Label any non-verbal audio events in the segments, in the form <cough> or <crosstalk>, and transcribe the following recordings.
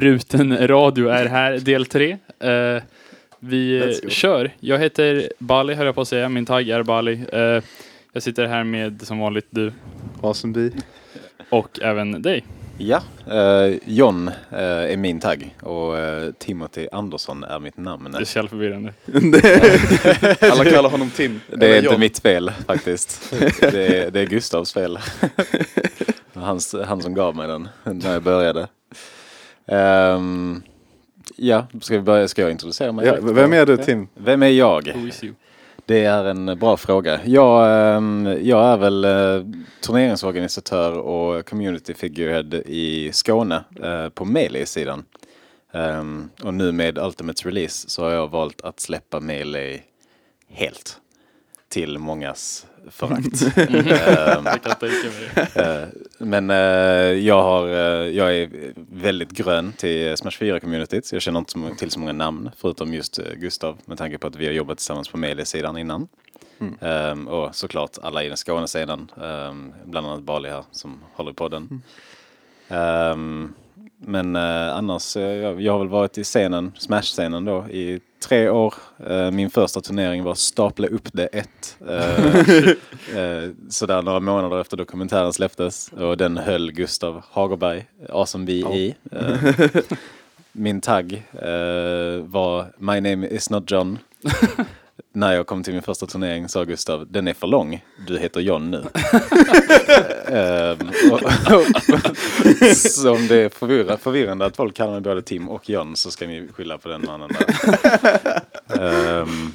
Bruten radio är här, del tre. Eh, vi kör. Jag heter Bali, höll jag på att säga. Min tagg är Bali. Eh, jag sitter här med, som vanligt, du Awesome B. och även dig. Ja, eh, John eh, är min tagg och eh, Timothy Andersson är mitt namn. Det är så förvirrande. <laughs> Alla kallar honom Tim. Det är inte John. mitt fel faktiskt. <laughs> Det är, det är Gustavs fel. <laughs> Han, han som gav mig den när jag började. Ehm, ja, ska, vi börja, ska jag introducera mig? Ja, vem är du Tim? Vem är jag? Det är en bra fråga. Jag, ehm, jag är väl eh, turneringsorganisatör och community figurehead i Skåne eh, på Melee-sidan. Ehm, och nu med Ultimates release så har jag valt att släppa Melee helt. Till mångas förakt. <laughs> <laughs> Ehm, tänka mig det. Eh, Men eh, jag, har, eh, jag är väldigt grön till Smash 4-communityt. så Jag känner inte till så många namn förutom just eh, Gustav med tanke på att vi har jobbat tillsammans på Melee-sidan innan. Ehm, och såklart alla i den Skåne-sidan, um, bland annat Bali här som håller på den. Ehm, men eh, annars, eh, jag, jag har väl varit i scenen, Smash-scenen då, i tre år. Eh, min första turnering var Stapla upp det 1. <laughs> Eh, sådär några månader efter dokumentären släpptes. Och den höll Gustav Hagerberg, Awesome B i. Eh, min tagg eh, var My name is not John. <laughs> När jag kom till min första turnering sa Gustav, den är för lång, du heter John nu. <laughs> Ehm, så om det är förvirra, förvirrande att folk kallar mig både Tim och John så ska ni skylla på den mannen där. Ehm,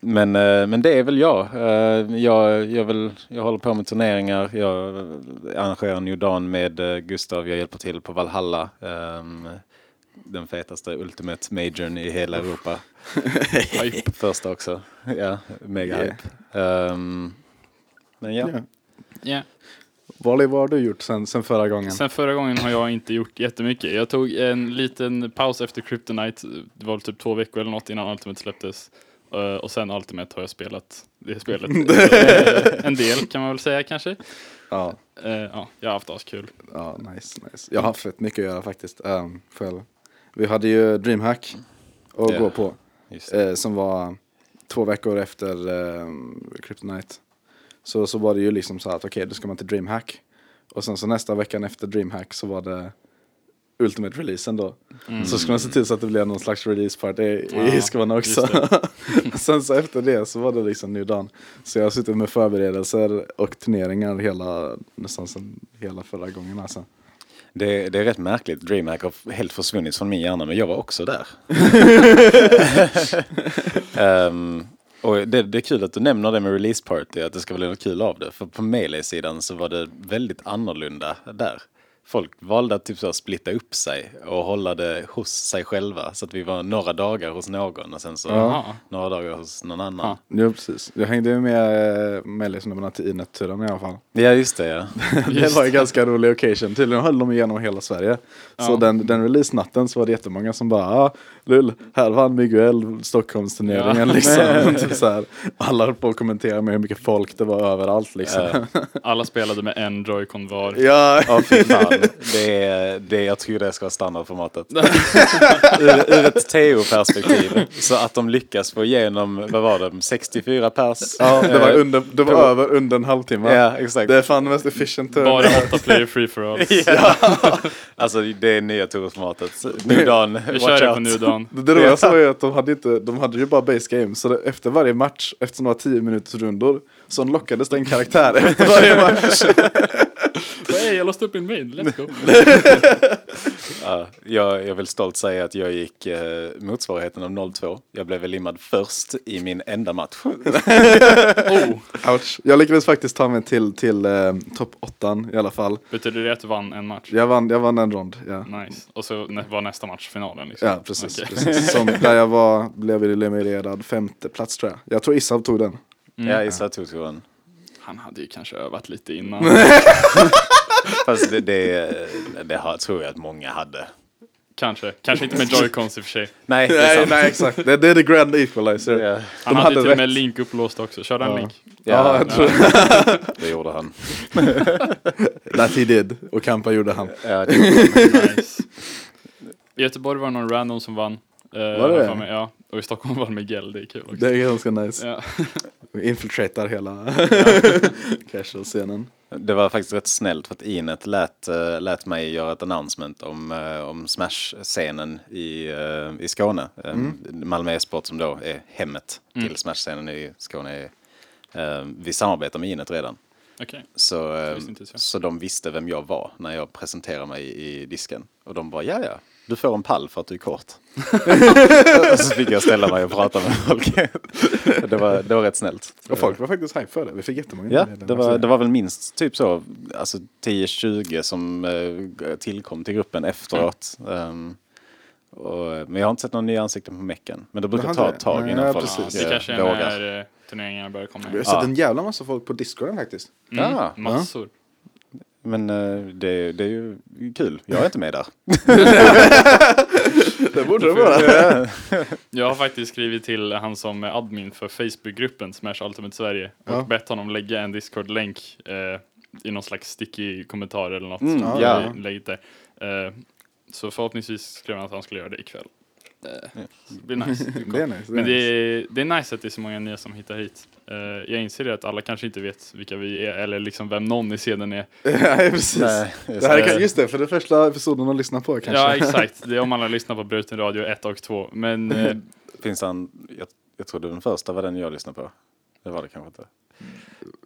men, eh, men det är väl jag. Eh, jag, jag, vill, jag håller på med turneringar. Jag arrangerar New Dawn med eh, Gustav. Jag hjälper till på Valhalla. Ehm, den fetaste Ultimate Majorn i hela Europa. <laughs> Hype. <laughs> Första också. Ja, mega Yeah. hype. Ehm, men ja. Ja. Wally, vad har du gjort sen, sen förra gången? Sen förra gången har jag inte gjort jättemycket. Jag tog en liten paus efter Kryptonite. Det var typ två veckor eller något innan Ultimate släpptes. Eh, och sen Ultimate har jag spelat det spelet eh, en del kan man väl säga kanske. Ja, Eh, ja, jag har haft askul. ja, nice, nice. Jag har haft fett mycket att göra faktiskt. Um, själv. Vi hade ju DreamHack att Ja. gå på. Eh, som var två veckor efter um, Kryptonite. Så, så var det ju liksom så att okej, då ska man till DreamHack. Och sen så nästa veckan efter DreamHack så var det Ultimate-releasen då. Så ska man se till så att det blir någon slags release party i, Ja, i Skåne också. <laughs> sen så efter det så var det liksom New Dawn. Så jag har suttit med förberedelser och turneringar hela, nästan sen hela förra gången alltså. Det, det är rätt märkligt. DreamHack har helt försvunnit från min hjärna, men jag var också där. <laughs> Ehm, och det, det är kul att du nämner det med release party, att det ska bli något kul av det. För på Melee-sidan så var det väldigt annorlunda där. Folk valde att typ så splitta upp sig och hålla det hos sig själva. Så att vi var några dagar hos någon och sen så Jaha. några dagar hos någon annan. Ja. Ja precis. Jag hängde ju med eh, Mellisnubbarna till Inet-turen i alla fall. Ja, just det ja. <laughs> det Just var en ganska rolig occasion. Tydligen höll de igenom hela Sverige. Så Ja. den, den release-natten så var det jättemånga som bara ah, Lull, här vann Miguel Stockholmsturneringen Ja. liksom. <laughs> så här. Alla höll på att kommentera med hur mycket folk det var överallt liksom. Alla spelade med en joycon var. Ja, Ja, fy fan. <laughs> Det är, det, jag tycker det ska vara standardformatet. <laughs> ur, ur ett TO-perspektiv. Så att de lyckas få igenom, vad var det, 64 pers? ja det var, Eh, under, det var över under en halvtimme. Ja, exakt. Det är fan mest efficient turen. Bara åtta player free for all. Alltså det är nya Tour-formatet. New Dawn, Vi kör det på Dawn. Det, det roliga var ju att de hade, inte, de hade ju bara base game, så det, efter varje match, efter några 10 minuters rundor, så lockades det en karaktär efter varje match. <laughs> Hey, jag låste upp min main, let's go. <laughs> Ja, jag, jag vill stolt säga att jag gick eh, motsvarigheten av 02. Jag blev väl limmad först i min enda match. <laughs> Oh, Ouch. Jag lyckades faktiskt ta mig till, till eh, topp 8 i alla fall. betyder det att du vann en match? Jag vann, jag vann en rond, ja. Nice. Och så nä- var nästa match finalen liksom? Ja, precis. Okej. precis. Som, <laughs> där jag var, blev elimererad femte plats tror jag. Jag tror Issav tog den. Ja, Issa tog touren. Han hade ju kanske övat lite innan. Fast det, det, det har, tror jag att många hade. kanske. Kanske inte med joycons i och för sig. Nej, det är Nej, sant. nej exakt. Det, det är the grand equalizer. Ja, Han De hade, hade till och med link upplåst också. Körde han Ja. link? Ja, ja, jag tror <laughs> det gjorde han. <laughs> That he did. Och Kampa gjorde han. Ja, det, <laughs> Nice. I Göteborg var det någon random som vann. Eh, Var det det? Ja, och i Stockholm vann Miguel, det är kul också. Det är ganska nice. Ja. Vi infiltratar hela <laughs> casual-scenen. Det var faktiskt rätt snällt för att Inet lät, eh, lät mig göra ett announcement om, eh, om Smash-scenen i, eh, i Skåne. Eh, Malmö e-sport som då är hemmet till Smash-scenen i Skåne. Vi samarbetar med Inet redan. Okej. Så, så de visste vem jag var när jag presenterade mig i disken. Och de bara, ja ja, du får en pall för att du är kort. <laughs> och så fick jag ställa mig och prata med folk. det, var, det var rätt snällt. Och folk var faktiskt hype för det. Vi fick jättemånga Ja, det var, det var väl minst typ så, alltså 10-20 som eh, tillkom till gruppen efteråt. Ehm, och, men jag har inte sett några nya ansikten på mecken. Men det brukar ta ett tag innan Nej, folk precis. Det eh, kanske är vågar. när eh, turneringarna börjar komma Vi har sett Ja. en jävla massa folk på discorden faktiskt. Mm, Ja. massor. Men eh, det, det är ju kul. Jag är inte med där. <laughs> Det borde det vara. <laughs> Jag har faktiskt skrivit till han som är admin för Facebookgruppen Smash Ultimate Sverige och Ja. bett honom lägga en Discord-länk eh, i någon slags sticky kommentar eller något. Mm, ja. läget där. Eh, så förhoppningsvis skrev han att han skulle göra det ikväll. Det blir nice. <laughs> Det är nice. Men det är, det är nice att det är så många nya som hittar hit. Eh, jag inser att alla kanske inte vet vilka vi är eller liksom vem någon i scenen är. <laughs> Ja, precis. Nej, Det här är, just det, för det första episoden att lyssna på kanske. Ja <laughs> exakt, det är om alla lyssnar på Bruten Radio 1 och 2. Men eh, Finns han, jag, jag trodde den första var den jag lyssnade på. Det var det kanske inte.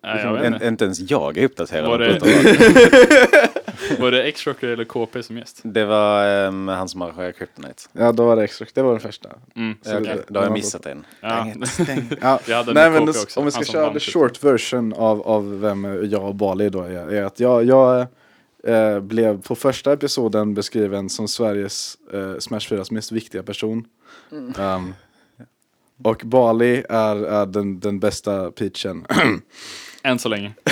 Nej, jag vet En, inte. ens jag är uppdaterad. Var det-. <laughs> Var det X-Rocker eller KP som gäst? det var ehm, han som arrangerade Kryptonite. Ja, då var det extra. Det var den första. Mm. Det- då har jag missat en. Ja. <laughs> Ja. Vi hade Nej en men också, om vi ska köra the short version av, av vem jag och Bali då är, är att jag, jag eh, blev på första episoden beskriven som Sveriges eh, Smash 4s mest viktiga person. Um, och Bali är, är den, den bästa peachen. Än så länge. <laughs>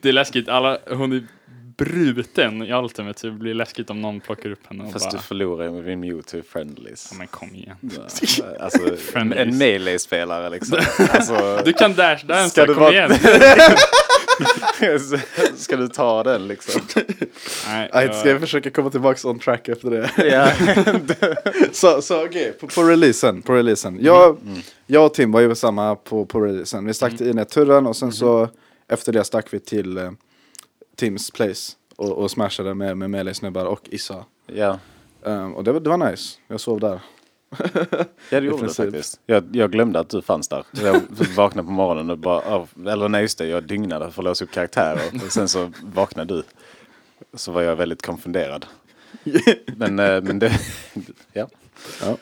det är läskigt, alla, hon är bruten i Ultimate så det blir läskigt om någon plockar upp henne och Fast bara, du förlorar ju med din Mewtwo Friendlies. ja men kom igen. <laughs> Alltså, Friendlies. en melee-spelare liksom. Alltså, Du kan dash dansa, du kom vara- igen! <laughs> ska du ta den liksom? Nej, Jag ska jag- försöka komma tillbaka on track efter det. Ja. <laughs> så så okej, på, på releasen. På releasen. Jag, jag och Tim var ju samma på, på releasen. Vi stack till Inet-turren och sen så efter det stack vi till eh, Tims place och, och smashade med, med melee-snubbar och Issa. ja. Um, och det var, det var nice. Jag sov där. <laughs> Ja, det gjorde princip. faktiskt. Jag, jag glömde att du fanns där. Jag <laughs> vaknade på morgonen och bara, eller nej just det, jag dygnade för att låsa upp karaktärer. Och sen så vaknade du. Så var jag väldigt konfunderad. <laughs> Men, eh, men det, ja. Ja.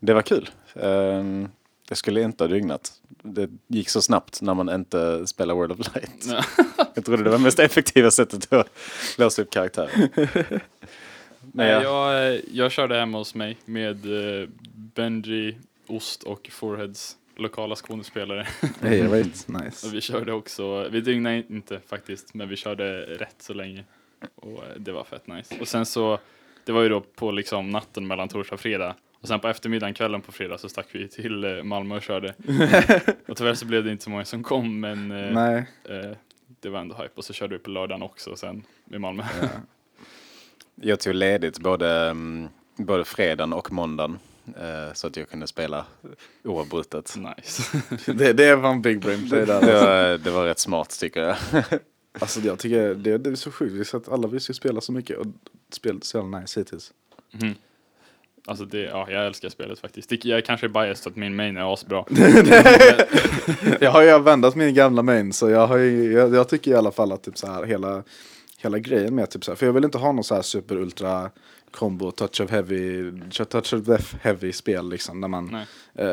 det var kul. Ehm, Jag skulle inte ha dygnat. Det gick så snabbt när man inte spelar World of Light. Ja. <laughs> Jag trodde det var mest effektiva sättet att låsa upp karaktärer. <laughs> Men Nej, ja. jag, jag körde hemma hos mig med eh, Benji, Ost och Foreheads lokala skådespelare. Hey, right. <laughs> Och Nice. vi körde också, vi dygnade inte faktiskt, men vi körde rätt så länge. Och eh, det var fett nice. Och sen så, det var ju då på liksom natten mellan torsdag och fredag. Och sen på eftermiddagen, kvällen på fredag så stack vi till eh, Malmö och körde. <laughs> och tyvärr så blev det inte så många som kom, men eh, Nej. eh, det var ändå hype. Och så körde vi på lördagen också sen i Malmö. <laughs> Jag tog ledigt både, mm, både fredagen och måndagen. eh, Så att jag kunde spela oavbrutet. nice. <laughs> Det, det är fan big brain play där. Det Alltså. var, det var rätt smart tycker jag. alltså jag tycker det, det är så sjukt. Sett alla vi ska spela så mycket och spelat så jävla nice hittills. Mhm. Alltså det, ja, jag älskar spelet faktiskt. Det, jag kanske är biased att min main är asbra. <laughs> Jag har ju använt min gamla main så jag, har ju, jag, jag tycker i alla fall att typ så här hela, hela grejen med typ så här, för jag vill inte ha någon så här super ultra combo touch of heavy, touch of death heavy spel liksom där man eh,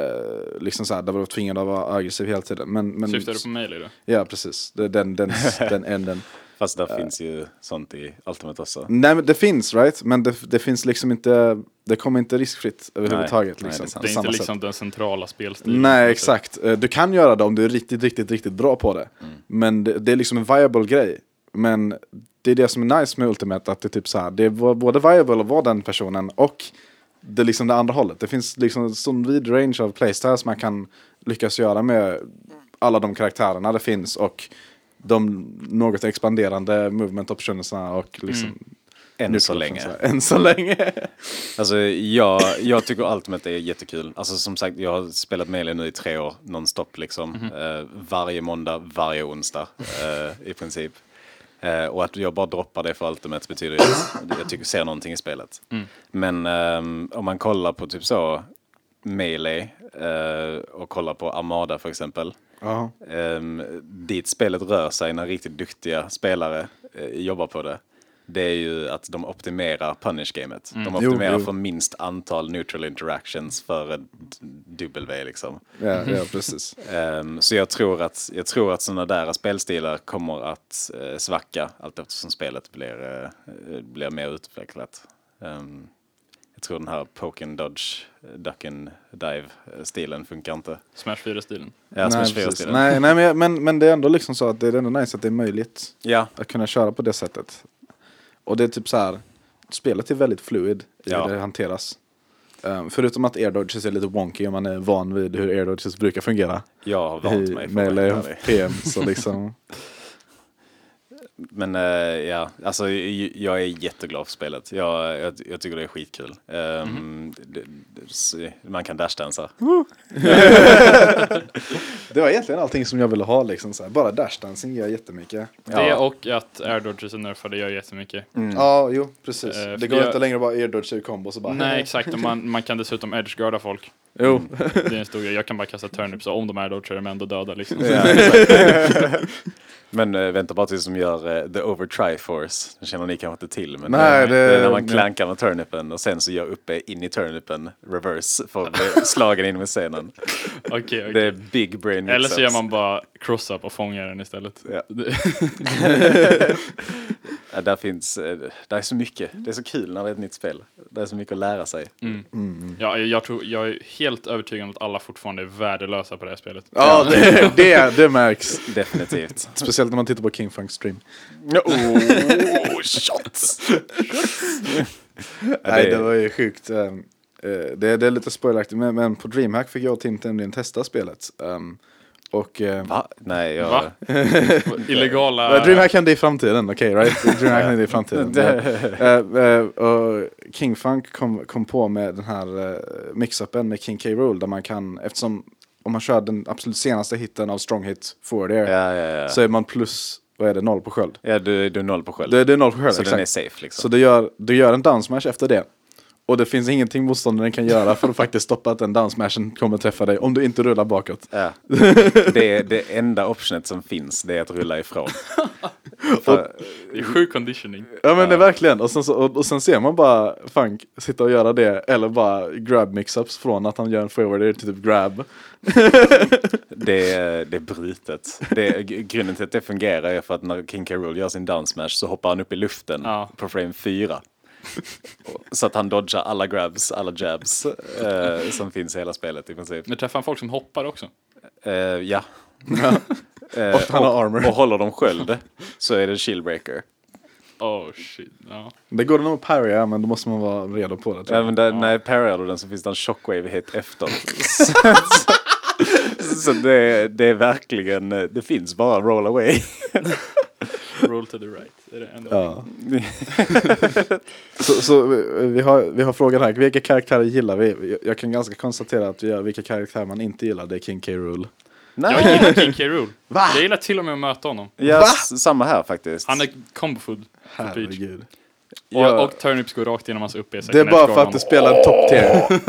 liksom så här, där var tvingad att vara aggressiv hela tiden. Men, men, Syftar du på Melee då? Ja precis, den, den, <laughs> den änden. Fast där finns ju sånt i Ultimate också. Nej men det finns right, men det, det finns liksom inte, det kommer inte riskfritt överhuvudtaget. nej, liksom, det är på Det är inte sätt. liksom den centrala spelstilen. Nej Alltså, exakt, Eh, du kan göra det om du är riktigt, riktigt, riktigt bra på det. Mm. Men det, det är liksom en viable grej. Men det är det som är nice med Ultimate, att det är typ så här, det är både viable att vara den personen och det är liksom det andra hållet. Det finns liksom en sån vid range av playstyles man kan lyckas göra med alla de karaktärerna det finns och de något expanderande movement optionsarna och liksom Mm. Än så länge. Än så länge. <laughs> Alltså jag, jag tycker Ultimate är jättekul. Alltså som sagt, jag har spelat Melee nu i tre år nonstop liksom. Eh, varje måndag, varje onsdag eh, i princip. Eh, och att jag bara droppar det för Ultimate betyder att jag tycker ser någonting i spelet. Men ehm, om man kollar på typ så Melee och kollar på Armada för exempel. Ja. Um, dit spelet rör sig när riktigt duktiga spelare eh, jobbar på det. Det är ju att de optimerar punish-gamet. De Jo, optimerar jo. för minst antal neutral interactions för ett W liksom. Ja, ja, precis. Ehm, så jag tror att, jag tror att sådana där spelstilar kommer att uh, svacka allt eftersom spelet blir, eh, blir mer utvecklat. Ehm, jag tror den här poke and dodge, eh, duck and dive-stilen funkar inte. Smash 4-stilen. Ja, Smash nej, precis. 4-stilen. nej, nej men, men, men det är ändå liksom så att det är ändå nice att det är möjligt Ja, att kunna köra på det sättet. Och det är typ så här, spelet är väldigt fluid i Ja. hur det hanteras. Um, förutom att air dodges är lite wonky om man är van vid hur air dodges brukar fungera. jag har vant mig. för att vara melee helt och ärlig. PM så liksom. <laughs> Men eh, ja, alltså jag är jätteglad för spelet. Jag, jag, jag tycker det är skitkul. Det, det, se- man kan dashdansa. Det var egentligen allting som jag ville ha liksom. Så här. Bara dashdancing gör jättemycket. Det Ja. och att air dodges är nerfade gör jättemycket. Ja, jo precis. Eh, det går jag- inte längre bara air dodge ur combos och bara. Nej exakt, och man, man kan dessutom edgeguarda folk. Jo. Det är en stor grej. Jag kan bara kasta turnips och om de är dodger är de ändå döda liksom. <laughs> Men äh, vänta bara tills de gör eh, The Over Triforce. Det känner ni kanske inte till. Men Nej, det, det- det är när man klankar med turnipen och sen så gör uppe in i turnipen reverse för att bli <laughs> slagen in med scenen. Okej, okej. Det är big brain Eller så gör man bara cross-up och fångar den istället. Ja. Det- <laughs> Ja, där finns, eh, där är så mycket. Det är så kul när det är ett nytt spel. Det är så mycket att lära sig. Mm. Ja, jag, tror, jag är helt övertygad om att alla fortfarande är värdelösa på det här spelet. Ja, det, det, det märks. Definitivt. Speciellt när man tittar på King Funk stream. oh, shots! <laughs> Nej, det var ju sjukt. ehm, eh, det, det är lite spoileraktigt, men, men på DreamHack fick jag och Tim nämligen testa spelet. ehm, och uh, Va? Nej, jag... Va? <laughs> Illegala... DreamHack hände i framtiden, okej right? DreamHack hände i framtiden. <laughs> Eh, eh, och King Funk kom, kom på med den här uh, mix-upen med King K. Rool där man kan, eftersom om man kör den absolut senaste hitten av Strong Hit Forward Air Ja, ja, ja. så är man plus, vad är det, noll på sköld. ja du, du är noll på själv. Det, det är noll på sköld, så exakt. den är safe liksom. Så du gör, du gör en down smash efter det. Och det finns ingenting motståndaren kan göra för att faktiskt stoppa att den down smashen kommer träffa dig om du inte rullar bakåt. Ja. <laughs> Det, är det enda optionet som finns, det är att rulla ifrån. <laughs> För, Det är sjuk conditioning. Ja men det är verkligen. Och sen, så, och, och sen ser man bara Funk sitta och göra det. Eller bara grab mix-ups från att han gör en forward air till typ grab. <laughs> det, är, det är brutet. Det grunden till att det fungerar är för att när King K. Rool gör sin down smash så hoppar han upp i luften Ja. på frame 4. Så att han dodgar alla grabs, alla jabs eh, som finns i hela spelet i princip. Nu träffar han folk som hoppar också. Eh, ja. <laughs> Eh, han har och, armor. och håller de sköld så är det shieldbreaker. Oh shit. Ja. Det går nog att parrya men då måste man vara redo på det. Tror jag. Även där, när jag parryar den så finns det en shockwave hit efter. så så det, det är verkligen, eh, det finns bara roll away. <laughs> Roll to the right. Är det enda. Ja. <laughs> så så vi, vi, har, vi har frågan här, vilka karaktärer gillar vi? Jag- Jag kan ganska konstatera att vi gör vilka karaktärer man inte gillar, det är King K. Rool. Jag Nej. gillar King K. Rool. Va? Jag gillar till och med att möta honom. Ja, Va? s- samma här faktiskt. Han är combo food för Peach. Herregud. Och, Ja. och turnips går rakt genom hans upp Det är bara för att du spelar en top tier.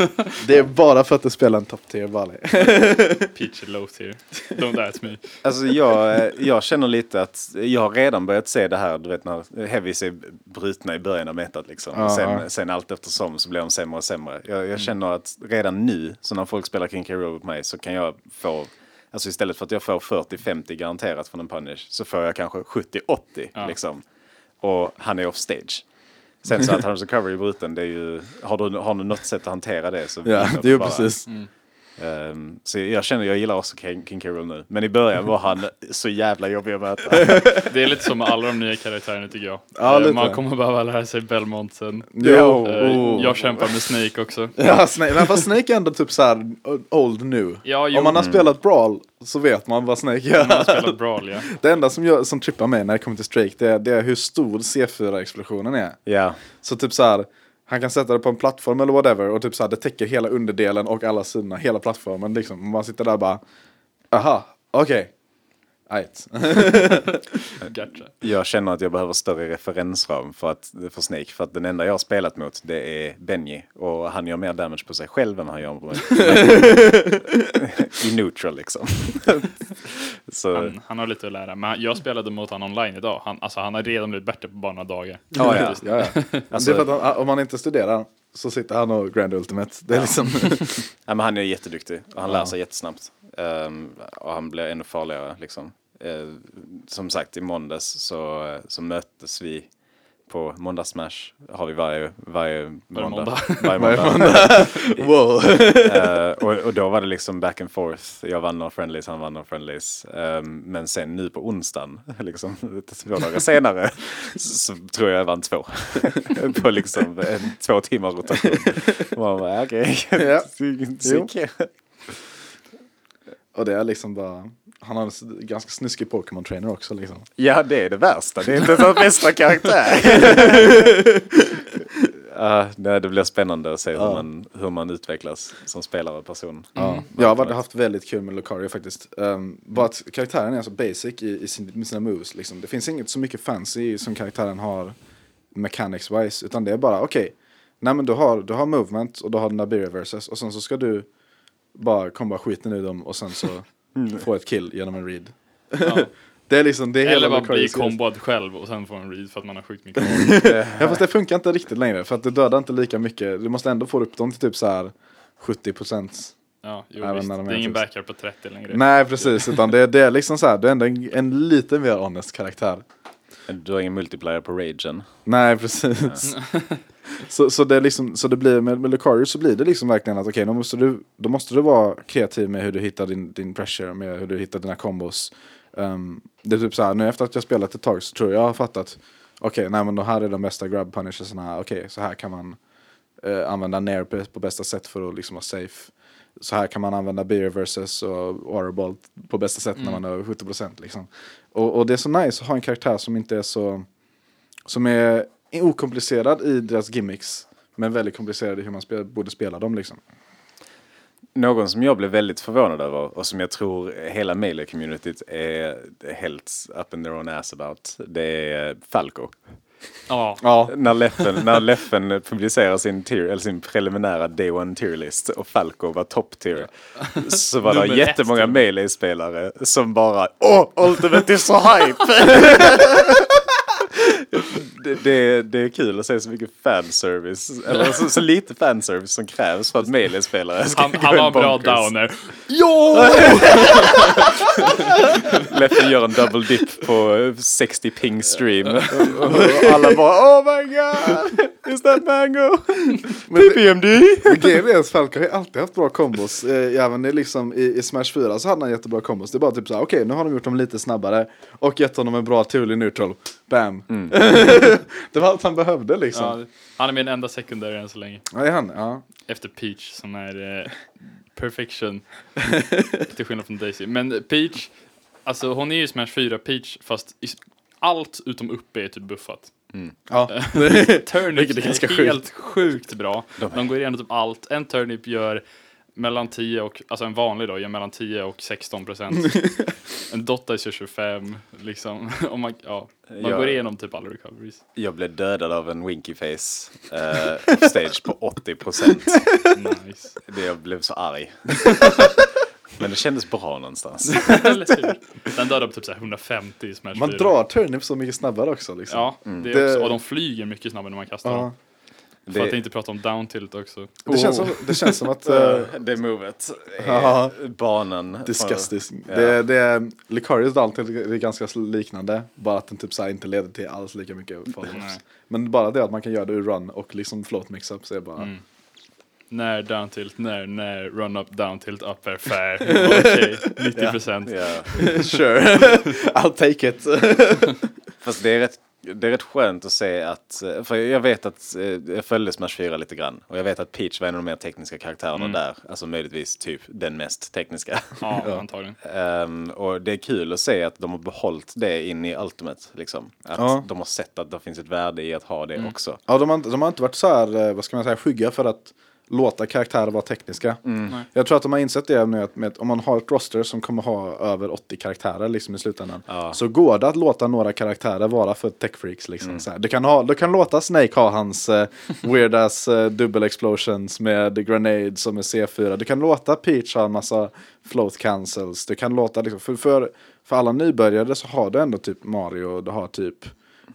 Det är bara för att du spelar en top tier, Bali. Peach low tier. Don't ask me. Alltså jag, eh, jag känner lite att jag har redan börjat se det här, du vet när heavys är brutna i början av metat liksom. Ja, och sen, sen allt eftersom så blir de sämre och sämre. Jag, jag känner att redan nu, så när folk spelar King K. Rool på mig så kan jag få, alltså istället för att jag får 40-50 garanterat från en punish så får jag kanske 70-80 Ja. liksom. Och han är off stage. Sen så att han recovery är bruten, det är ju, har du, har du något sätt att hantera det så Ja, det är ju precis. Ehm, så jag känner, jag gillar också King, King. Rool nu. Men i början var han så jävla jobbig att möta. <laughs> Det är lite som med alla de nya karaktärerna tycker jag. Ja, lite. Man kommer behöva lära sig Belmont sen. Jo. Eh, Oh. Jag kämpar med Snake också. Ja, Snake, men fast Snake är ändå typ så här old nu. Ja, jo. Om man har spelat Brawl så vet man vad Snake gör. Man har spelat Brawl ja. <laughs> Det enda som, gör, som trippar mig när det kommer till Strake det är, det är hur stor C4-explosionen är. Ja, Så typ så här, han kan sätta det på en plattform eller whatever och typ så här, det täcker hela underdelen och alla sidorna, hela plattformen liksom. Man sitter där och bara, aha, okej. Right. Gotcha. jag känner att jag behöver större referensram för, att, för Snake. För att den enda jag har spelat mot det är Benji. Och han gör mer damage på sig själv än han gör på mig. <laughs> I neutral liksom. <laughs> så, Han, han har lite att lära. Men jag spelade mot honom online idag. Han, alltså, han har redan blivit bättre på bara några dagar. Ja, ja. ja, ja. <laughs> Alltså- det är för att han, om man inte studerar så sitter han och Grand Ultimate. Det är liksom, Ja, men han är jätteduktig och han Ja. lär sig jättesnabbt. Ehm, och han blir ännu farligare liksom. Eh, som sagt i måndags så, eh, så möttes vi på måndagssmash. Har vi varje, varje måndag. måndag. <laughs> Varje måndag. <laughs> wow. Eh, och, och då var det liksom back and forth. Jag vann några friendlies, han vann några friendlies. Ehm, men sen nu på onsdagen, <laughs> liksom, två dagar senare, så, tror jag jag vann två. på liksom en, två timmars rotation. Och man bara, okej. Ja. Och det är liksom bara, han har en ganska snuskig Pokémon trainer också liksom. Ja, det är det värsta. Det är inte ens bästa karaktär. <laughs> Ja, nej, det blir spännande att se hur, Ja. man, hur man utvecklas som spelare och person. Ja. Jag har haft väldigt kul med Lucario faktiskt. Um, bara att karaktären är så basic i, i sin, med sina moves. Liksom. Det finns inget så mycket fancy som karaktären har mechanics wise. Utan det är bara okej. nej men du har, du har movement och du har dina barrier versus. Och sen så ska du bara komma skiten ur dem och sen så <laughs> få ett kill genom en read. Ja. <laughs> Det är liksom, det är Eller hela bara bli komboad själv och sen få en read för att man har sjukt mycket. <laughs> Ja fast det funkar inte riktigt längre för att det dödar inte lika mycket. Du måste ändå få upp dem till typ så här 70 procent. Ja, jo, Även visst. när de Det är är ingen typ- backup på 30 längre. Nej precis, utan det, det är liksom så här, du är ändå en, en lite mer honest karaktär. Du har ingen multiplayer på Ragen. Nej precis. <laughs> så, så det liksom, så det blir med, med Lucario så blir det liksom verkligen att okej, då, måste du, då måste du vara kreativ med hur du hittar din, din pressure, med hur du hittar dina combos. Um, det är typ så här, nu efter att jag spelat ett tag så tror jag jag har fattat, okej, nej men de här är de bästa grab punishersna, okej, så här kan man eh, använda nair på, på bästa sätt för att liksom vara safe. Så här kan man använda beer versus och Auroball på bästa sätt när man har 70% liksom. Och, och det är så nice att ha en karaktär som inte är så, som är okomplicerad i deras gimmicks. Men väldigt komplicerad i hur man spel, borde spela dem liksom. Någon som jag blev väldigt förvånad över och som jag tror hela Melee-communityt är helt up in their own ass about. Det är Falco. Ja, Ja, När Leffen, när Leffen publicerar sin, tier, eller sin preliminära Day One tier-list och Falco var top tier. Så var det jättemånga typ. Melee-spelare som bara Åh, Ultimate är så hype! <laughs> det, det, det är kul att se så mycket fanservice, eller så, så lite fanservice som krävs för att Melee-spelare ska han, gå han var en bra downer. Jo! <laughs> Leffen gör en double dip på 60 ping stream. Och, alla bara Oh my god! Is that mango? PPMD? att Falco har ju alltid haft bra kombos. Eh, även i, liksom, i, i Smash 4 så hade han jättebra kombos. Det är bara typ såhär, okej nu har de gjort dem lite snabbare. Och gett honom en bra turlig neutral. Bam. <laughs> <laughs> det var allt han behövde liksom. Ja, han är min enda sekundär än så länge. Ja, är han. Ja. Efter Peach som är eh, perfection. <laughs> Till skillnad från Daisy. Men Peach, alltså hon är ju Smash 4 Peach fast i, allt utom uppe är typ buffat. Ja. Turnip <laughs> Vilket är är, ganska helt sjukt bra. De går igenom typ allt. En turnip gör mellan 10 och, alltså en vanlig då, gör mellan 10 och 16 procent. <laughs> en Dotta kör 25, liksom. <laughs> Om man, ja, man Ja. går igenom typ alla recoveries. Jag blev dödad av en winky face eh, stage på 80 procent. Nice. Jag blev så arg. <laughs> Men det kändes bra någonstans. Den dödar på typ så här 150 i Smash Man 4. drar turnip så mycket snabbare också liksom. Ja, det är Det- också, och de flyger mycket snabbare när man kastar Ja. dem. För att inte prata om down tilt också. Det, känns som, det känns som att... <laughs> eh, det movet banan. Disgusting. Ja. Det, det är, Licarius Dalt är ganska liknande, bara att den typ så här inte leder till alls lika mycket follow-ups. Nej. Men bara det att man kan göra det ur run och liksom float mix-up så är bara... Mm. när down tilt, när, när run up, down tilt, up är fair. <laughs> Okej, 90 procent. Ja. <laughs> sure, I'll take it. Fast det är, rätt, det är rätt skönt att se att, eh, för jag vet att, eh, jag följde Smash 4 lite grann och jag vet att Peach var en av de mer tekniska karaktärerna där, alltså möjligtvis typ den mest tekniska. <laughs> Ja, antagligen. Ehm, och det är kul att se att de har behållit det in i Ultimate, liksom. Att Ja. de har sett att det finns ett värde i att ha det också. Ja, de har, inte- de har inte varit så här, eh, vad ska man säga, skygga för att låta karaktärer vara tekniska. Nej. Jag tror att de har insett det nu att med, om man har ett roster som kommer ha över 80 karaktärer liksom i slutändan. Ja. Så går det att låta några karaktärer vara för techfreaks liksom. Så här. Du, kan ha, du kan låta Snake ha hans uh, weird ass uh, double explosions med grenades och med C4. Du kan låta Peach ha en massa float cancels. Du kan låta liksom, för, för, för alla nybörjare så har du ändå typ Mario, du har typ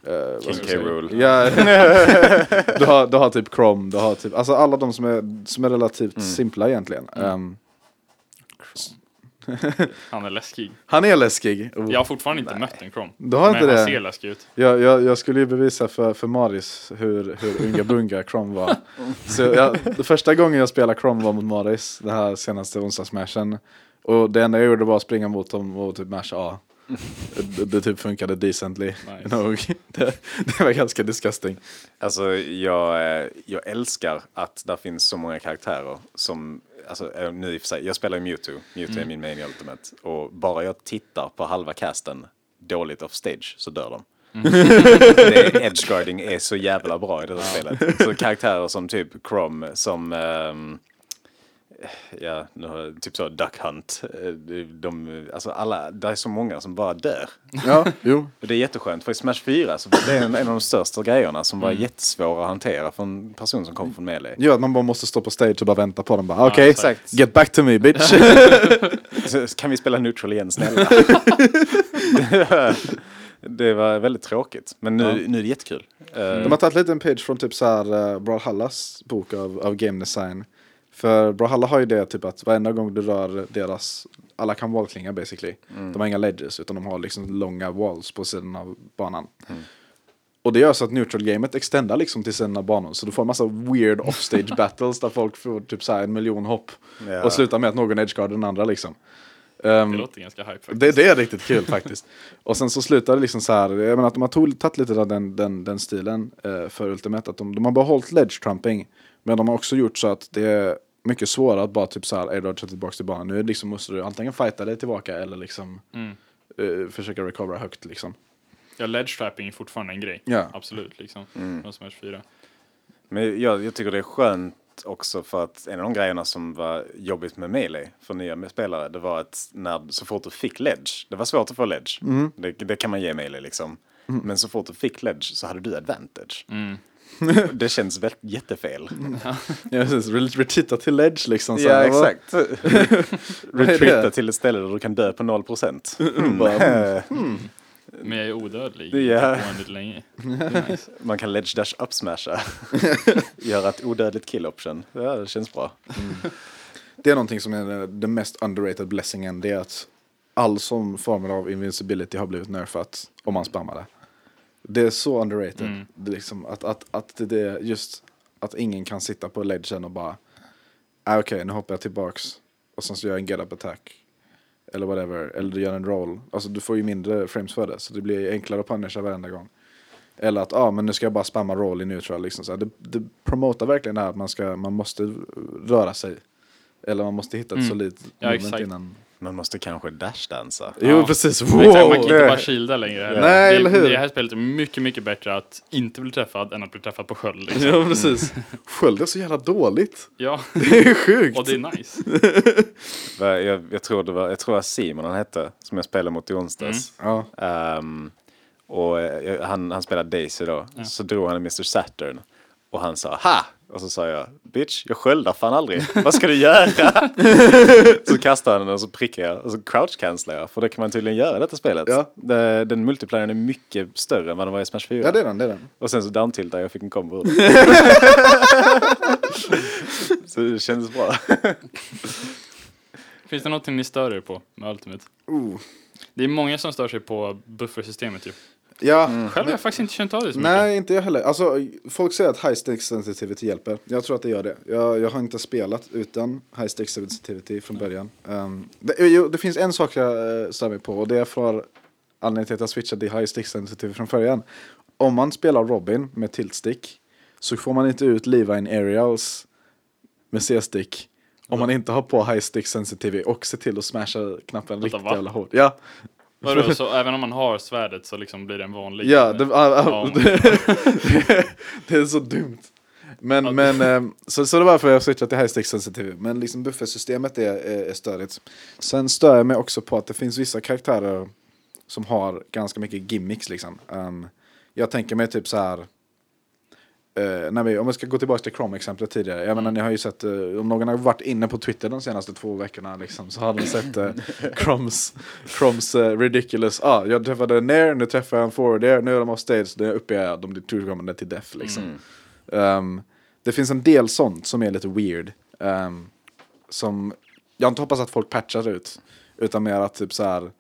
vad King K. Rool. Ja, <laughs> du, har, du har typ Chrome, du har typ, alltså alla de som är, som är relativt simpla egentligen. Ehm, <laughs> Han är läskig. han är läskig. Oh. Jag har fortfarande inte mött en Chrome. Du har men inte han det? ser läskig ut. Jag, jag, jag skulle ju bevisa för, för Maris hur, hur Unga Bunga Chrome var. Så jag, det första gången jag spelade Chrome var mot Maris, det här senaste onsdagsmashen. Och det enda jag gjorde var att springa mot dem och typ masha A. Det, det typ funkade decently. Nice. <laughs> Nog. Det, det var ganska disgusting. Alltså jag, eh, jag älskar att det finns så många karaktärer som, alltså eh, nu i och för sig, jag spelar ju Mewtwo, Mewtwo är min main i Ultimate. Och bara jag tittar på halva casten dåligt off stage så dör de. <laughs> det, edgeguarding är så jävla bra i det här spelet. Så karaktärer som typ Chrome, som ehm, Ja, nu har typ så Duck Hunt. eh, De, alltså alla, det är så många som bara dör. Ja, jo. Det är jätteskönt, för i Smash 4 så det en, en av de största grejerna som var jättesvåra att hantera för en person som kom från Melee. Gör att man bara måste stå på stage och bara vänta på dem. Bara, Okej, exakt. get back to me bitch. <laughs> Kan vi spela neutral igen snälla? <laughs> det, var, väldigt tråkigt, men nu, nu är det jättekul. Eh, De har tagit lite en page från typ så här uh, Brawlhallas bok av, av game design. För Brawlhalla har ju det typ att varenda gång du rör deras, alla kan wallklinga basically. De har inga ledges utan de har liksom långa walls på sidan av banan. Och det gör så att neutral gamet extendar liksom till sina banor. Så du får en massa weird offstage <laughs> battles där folk får typ så här en miljon hopp. Ja. Och slutar med att någon edgeguardar den andra liksom. Ehm, Det låter ganska hype faktiskt. det, det är riktigt kul faktiskt. <laughs> Och sen så slutar det liksom så här, jag menar att de har tagit lite av den, den, den stilen eh, för Ultimate. Att de, de har behållit ledge trumping. Men de har också gjort så att det är mycket svårare att bara typ så här airdodga tillbaka till banan. Nu liksom måste du antingen fighta dig tillbaka eller liksom Mm. eh, försöka recovera högt liksom. Ja, ledge trapping är fortfarande en grej. Ja. Absolut, liksom. Mm. Smash 4. Men jag, jag tycker det är skönt också för att en av de grejerna som var jobbigt med Melee för nya spelare det var att när, så fort du fick ledge, det var svårt att få ledge, det, det kan man ge Melee liksom. Men så fort du fick ledge så hade du advantage. Mm. <laughs> Det känns jättefel. Ja, precis. Re- Retreata till ledge liksom. Så Ja, exakt. <laughs> Retreata till ett ställe där du kan dö på 0%. <laughs> Bara, Men jag är odödlig. Ja. Oändligt länge. Det är nice. Man kan ledge dash up smasha. Göra ett odödligt kill option. Ja, det känns bra. Det är någonting som är den mest underrated blessingen. Det är att all som former av invincibility har blivit nerfat om man spammar det. Det är så underrated. Mm. Det liksom att, att, att det är just att ingen kan sitta på ledgen och bara ah, okej nu hoppar jag tillbaks och sen så gör jag en get up attack. Eller whatever. Eller du gör en roll. Alltså du får ju mindre frames för det. Så det blir enklare att punisha varenda gång. Eller att, ja ah, men nu ska jag bara spamma roll i neutral. Liksom. Så här, det, det promotar verkligen det här att man, ska, man måste röra sig. Eller man måste hitta ett Mm. solidt Ja, moment exakt. innan. Man måste kanske dashdansa. Jo Ja. precis, exakt, Man kan inte wow! bara shielda längre. Nej, det, eller hur? Det här spelet är mycket, mycket bättre att inte bli träffad än att bli träffad på sköld. Liksom. Ja precis. Sköld är så jävla dåligt. Ja, <laughs> Det är sjukt. och det är nice. <laughs> Jag, jag tror det var, jag tror det var Simon han hette, som jag spelade mot i onsdags. Ja. Ehm, och eh, han, han spelade Daisy då. Så drog han en Mr Saturn. Och han sa ha! Och så sa jag bitch, jag sköldar fan aldrig. Vad ska du göra? <laughs> så kastade han den och så prickade jag och så crouch cancelade jag. För det kan man tydligen göra i detta spelet. Ja. Det, den multiplayern är mycket större än vad den var i Smash 4. ja det är den, det är den. Och sen så downtiltade jag och fick en combo. <laughs> så det kändes bra. Finns det någonting ni stör er på med Ultimate? Oh. Det är många som stör sig på buffersystemet ju. Ja, Själv har jag faktiskt inte känt av det så mycket. Nej, inte jag heller. Alltså, folk säger att high stakes sensitivity hjälper. Jag tror att det gör det. Jag, jag har inte spelat utan high stakes sensitivity från början. Um, det, jo, det finns en sak jag uh, stör mig på och det är för anledningen till att jag switchade till high stakes sensitivity från början. Om man spelar Robin med tiltstick så får man inte ut Levine aerials med C-stick. Om man inte har på high stick sensitivity och ser till att smasha knappen Vänta, riktigt va? jävla hårt. Ja, Vadå, så även om man har svärdet så liksom blir det en vanlig? Ja, det, ah, ah, Ja. <laughs> det, är så dumt. Men, Ja, men ehm, så, så det var varför jag switchade till high stick sensitive. Men liksom buffersystemet är, är, är störigt. Sen stör jag mig också på att det finns vissa karaktärer som har ganska mycket gimmicks liksom. Ehm, jag tänker mig typ så här. Eh, när vi, om vi ska gå tillbaka till Chrome-exemplet tidigare. Jag menar, ni har ju sett, eh, om någon har varit inne på Twitter de senaste två veckorna liksom, så har de sett uh, <laughs> Chromes, Chromes eh, ridiculous. Ah, jag träffade Nair, nu träffar jag en forward there, nu är de off stage, nu är jag uppe de blir turkommande till death liksom. Ehm, det finns en del sånt som är lite weird. ehm, som jag inte hoppas att folk patchar ut. Utan mer att typ så här.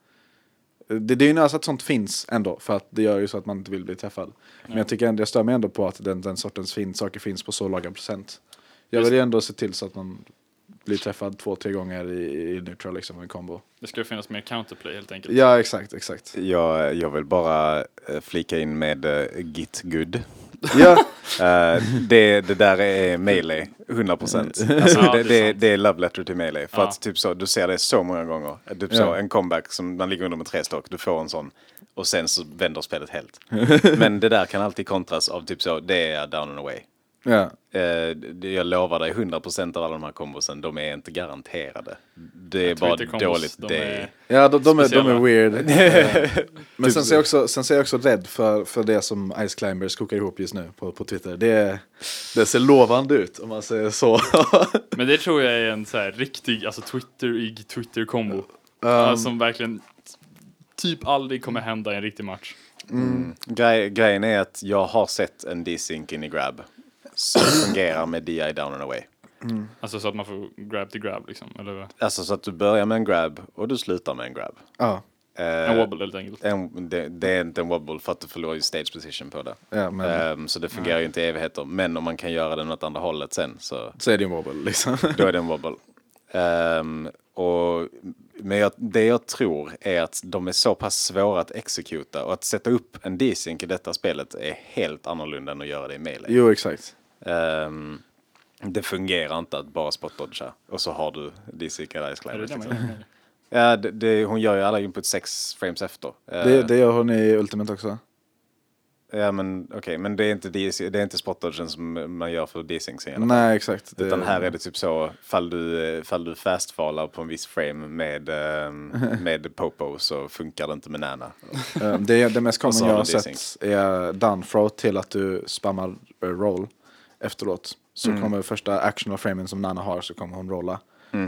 Det, det är ju nice att sånt finns ändå. För att det gör ju så att man inte vill bli träffad. Men jag tycker ändå, jag stör mig ändå på att den, den sortens fin, saker finns på så låga procent. Jag vill ju ändå se till så att man blir träffad två, tre gånger i, i neutral liksom, en combo. Det ska finnas mer counterplay helt enkelt. Ja, exakt, exakt. Jag, jag vill bara eh, flika in med uh, Git Good. <laughs> Ja, Eh, det, det där är melee, 100 procent. Alltså, Ja, det, det är det, sant. det är love letter till melee. För Ja. att typ så, du ser det så många gånger. Typ Ja. så, en comeback som man ligger under med tre stock, du får en sån. Och sen så vänder spelet helt. <laughs> Men det där kan alltid kontras av typ så, det är down and away. Ja. Eh, jag lovar dig, 100% av alla de här kombosen, de är inte garanterade. Det är bara dåligt. de Det är- Ja, de, de, är, de är weird. <laughs> Eh, Men Typ sen är jag också, sen så är jag också rädd för, för det som Ice Climbers kokar ihop just nu på, på Twitter. Det, det ser lovande ut om man säger så. <laughs> Men det tror jag är en så här riktig, alltså Twitter-ig Twitter-kombo. Um, Alltså, som verkligen typ aldrig kommer hända i en riktig match. Grej, grejen är att jag har sett en D-sync in i grab som fungerar med DI down and away. Alltså så att man får grab till grab liksom. Eller vad? Alltså så att du börjar med en grab och du slutar med en grab. ja, Eh, en wobble helt enkelt. en, det, det är inte en wobble för att du förlorar ju stage position på det. ja, men Ehm, så det fungerar ju inte i evigheter. Men om man kan göra den åt andra hållet sen så så är det en wobble liksom. <laughs> då är det en wobble. Ehm, och, men jag, det jag tror är att de är så pass svåra att exekuta och att sätta upp en D-sync i detta spelet är helt annorlunda än att göra det i melee. jo, exakt. Ehm, det fungerar inte att bara spot-dodga och så har du D-syncad Ice Är det Climbers. liksom. Ja, det, det, hon gör ju alla input sex frames efter. Eh, Det, det gör hon i Ultimate också. Ja men okej, men det är inte, DC, det är inte spot-dodgen som man gör för fall. Nej, exakt. Det, Utan här är det typ så, fall du, fall du fastfallar på en viss frame med, ehm, <laughs> med Popo så funkar det inte med Nana. det, det mest common jag har sett är downthrow till att du spammar eh, roll efteråt. Så Mm. kommer första actional framen som Nana har så kommer hon rolla.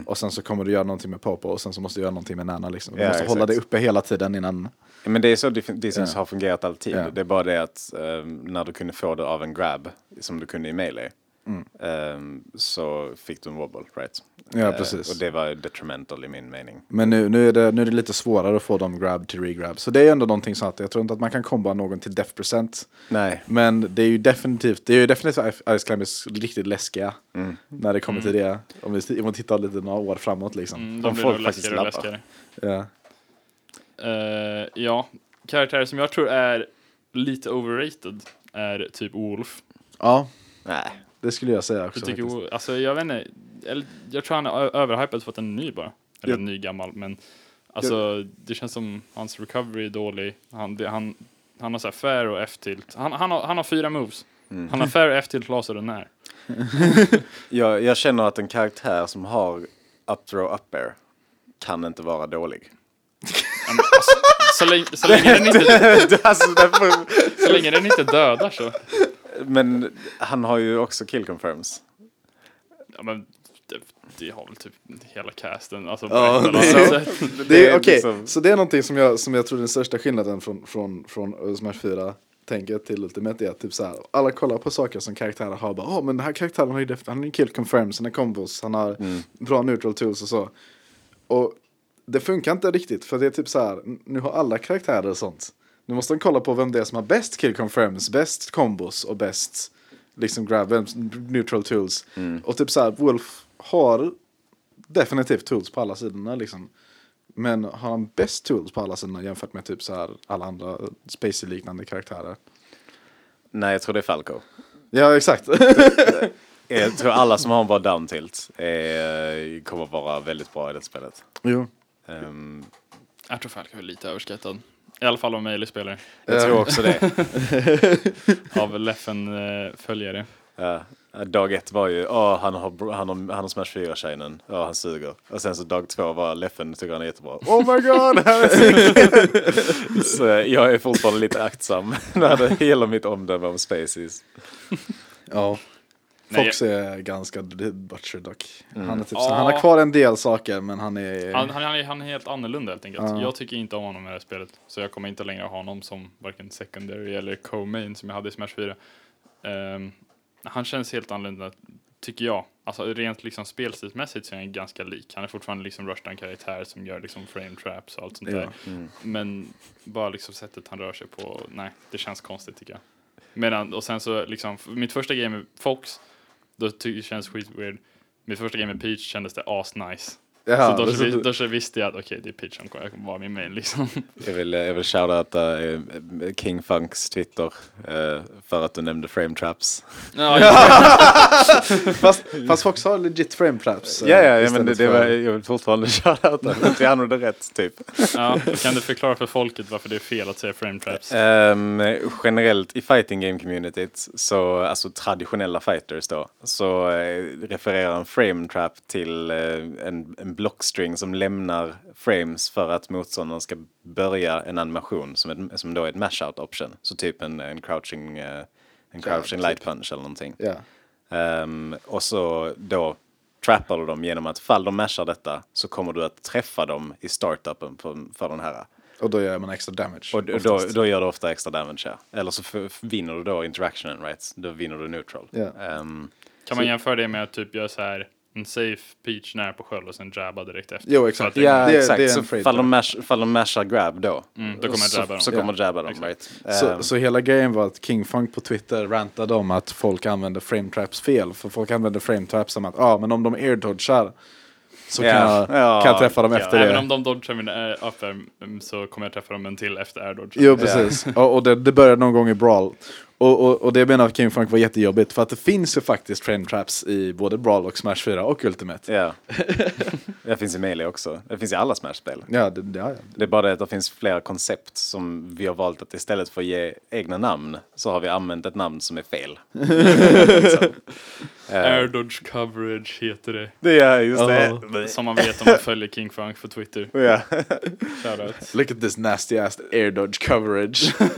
Och sen så kommer du göra någonting med Popo och sen så måste du göra någonting med Nana liksom. Du Ja, måste exakt. hålla det uppe hela tiden innan. Ja, Men det är så D-syncs Ja. har fungerat alltid. Ja. Det är bara det att ehm, när du kunde få det av en grab, som du kunde i melee, Mm. ehm, så fick du en wobble, right? Ja, Eh, precis. och det var detrimental i min mening. Men nu, nu, är det, nu är det lite svårare att få dem grab till regrab. Så det är ändå någonting sånt att jag tror inte att man kan komba någon till death percent. Nej, Men det är ju definitivt, det är ju definitivt Ice Climbers riktigt läskiga. Mm. När det kommer till det. Om vi, om vi tittar lite några år framåt liksom. Mm, De de får faktiskt läskigare och läskigare. Ja. Eh, ja, karaktärer som jag tror är lite overrated är typ Wolf. ja, nej. Det skulle jag säga också. Jag, tycker, faktiskt. Alltså, jag vet inte, eller, jag tror han är överhypad för att den är ny bara. Eller Jag- ny gammal, men alltså det känns som hans recovery är dålig. Han, det, han, han har så här fair och F-tilt. Han, han, har, han har fyra moves. Mm. Han har fair, F-tilt, laser och när. <laughs> Jag, jag känner att en karaktär som har up throw up air kan inte vara dålig. Ja, men, så, länge, så, länge den inte, <laughs> därför, så länge den inte dödar så. Men han har ju också kill confirms. Ja, men, det, det har väl typ hela casten. Alltså, Ja, <laughs> det är-. Det Det är okej, liksom- så det är någonting som jag, som jag tror är den största skillnaden från, från, från Smash 4 tänket till Ultimate är att typ så här, alla kollar på saker som karaktärer har bara, åh men den här karaktären har ju han har ju kill confirms, han har combos, han har bra neutral tools och så. Och det funkar inte riktigt för det är typ så här, nu har alla karaktärer sånt. Nu måste de kolla på vem det är som har bäst kill confirms, bäst combos och bäst liksom grab, neutral tools. Och typ så här, Wolf har definitivt tools på alla sidorna liksom. Men har han bäst tools på alla sidorna jämfört med typ så här alla andra Spacey-liknande karaktärer? Nej, jag tror det är Falco. Ja, exakt. <laughs> Jag tror alla som har en bra down tilt är, kommer vara väldigt bra i det spelet. jo. Ehm, Jag tror Falco är lite överskattad. I alla fall av Melee-spelare. jag tror också det. <laughs> Av Leffen-följare. Ja, dag ett var ju, åh han har, han har, han har Smash 4-shinen, ja han suger. Och sen så dag två var Leffen tycker han är jättebra. Oh my god, han är sick! Så jag är fortfarande lite aktsam när det gäller mitt omdöme om Spaces. Ja. Nej, Fox är ganska butcher dock. Mm. Han, är typ, så, han har kvar en del saker men han är... Han, han, han, är, han är helt annorlunda helt enkelt. Ja. Jag tycker inte om honom i det här spelet. Så jag kommer inte längre ha honom som varken secondary eller co-main som jag hade i Smash 4. Ehm, han känns helt annorlunda, tycker jag. Alltså rent liksom spelstilsmässigt så är han ganska lik. Han är fortfarande liksom Rushdown-karaktär som gör liksom frame traps och allt sånt Ja. där. Men bara liksom sättet han rör sig på, nej, det känns konstigt tycker jag. Medan, och sen så liksom, mitt första game med Fox, då känns det känns skit weird. Mitt första game med Peach kändes det as nice. Ja, så då, så- då, så visste jag att okej, det är Peach som kommer vara min main liksom. Jag vill, jag vill shoutouta uh, King Funks Twitter eh, för att du nämnde frame traps. ja, <laughs> fast, fast Fox har legit frame traps. eh, Ja, ja, ja men det, det för- var, jag vill fortfarande <laughs> shoutouta att vi använde rätt typ. ja, kan du förklara för folket varför det är fel att säga frame traps? Ehm, generellt i fighting game communityt, så, alltså traditionella fighters då, så eh, refererar en frame trap till eh, en, en blockstring som lämnar frames för att motståndaren ska börja en animation som, ett, som då är ett mash-out option. Så typ en, en crouching, eh, en crouching typ. light punch eller någonting. Ja. Ehm, och så då trappar du dem genom att fall de mashar detta så kommer du att träffa dem i startupen på, för den här. Och då gör man extra damage. Och då, oftast. då gör du ofta extra damage, ja. Eller så vinner du då interactionen, right? Då vinner du neutral. Ja. Ehm, Kan man jämföra det med att typ göra så här en safe Peach nära på sköld och sen jabba direkt efter? Jo, exakt. Ja, det- exakt. det så fall de, mash, fall de mashar grab då, Mm, då kommer jag så, jabba dem. så kommer Ja. jabba dem, right? Så, Ehm, så hela grejen var att King Funk på Twitter rantade om att folk använder frame traps fel. För folk använder frame traps som att, ja ah, men om de air dodgar så kan, Ja. jag, Ja. kan jag träffa dem Ja. efter Även det. om de dodgar min air up mm, så kommer jag träffa dem en till efter air dodge. Jo precis, och, och det, det började någon gång i Brawl. Och, och, och det menar King Funk var jättejobbigt för att det finns ju faktiskt frame traps i både Brawl och Smash 4 och Ultimate. Ja. <laughs> det finns i Melee också. Det finns i alla Smash-spel. Ja, det, ja, ja. Det är bara det att det finns flera koncept som vi har valt att istället för att ge egna namn så har vi använt ett namn som är fel. <laughs> Liksom. Eh, Air dodge coverage heter det. Det är just det. Som man vet om man följer King Funk på Twitter. Ja. Shoutout. Look at this nasty ass air dodge coverage. <laughs>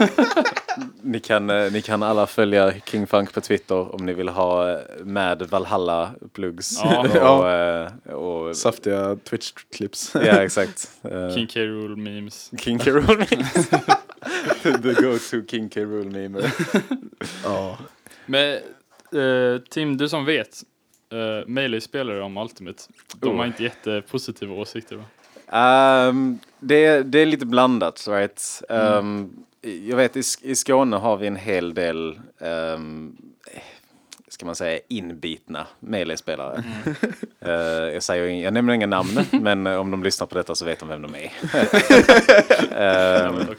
Ni, kan, eh, ni kan alla följa King Funk på Twitter om ni vill ha eh, med Valhalla-plugs. Ja. <laughs> Och, och, Saftiga Twitch-clips. ja, exakt. <laughs> King K. Rool memes. King K. Rool memes. The go-to King K. Rool meme. ja. Men eh, Tim, du som vet. Uh, Melee-spelare om Ultimate. De Oh. har inte jättepositiva åsikter va? Um, det, är- det är lite blandat, right? Um, Jag vet, i, i Skåne har vi en hel del, um, ska man säga, inbitna Melee-spelare. <laughs> Eh, jag, säger, jag nämner inga namn, <laughs> men om de lyssnar på detta så vet de vem de är. <laughs> Jag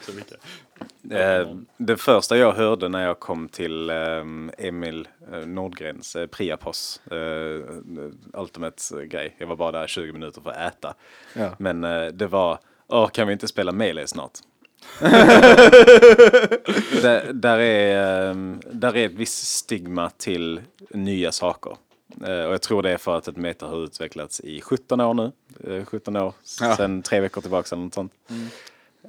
Eh, det första jag hörde när jag kom till ehm, Emil eh, Nordgrens eh, Priapos Ultimate-grej. Jag var bara där 20 minuter för att äta. Ja. Men eh, det var, åh kan vi inte spela Melee snart? <laughs> där, där, är, där är ett visst stigma till nya saker. Eh, och jag tror det är för att ett meta har utvecklats i 17 år nu. Eh, 17 år, Ja. sen tre veckor tillbaka eller något sånt.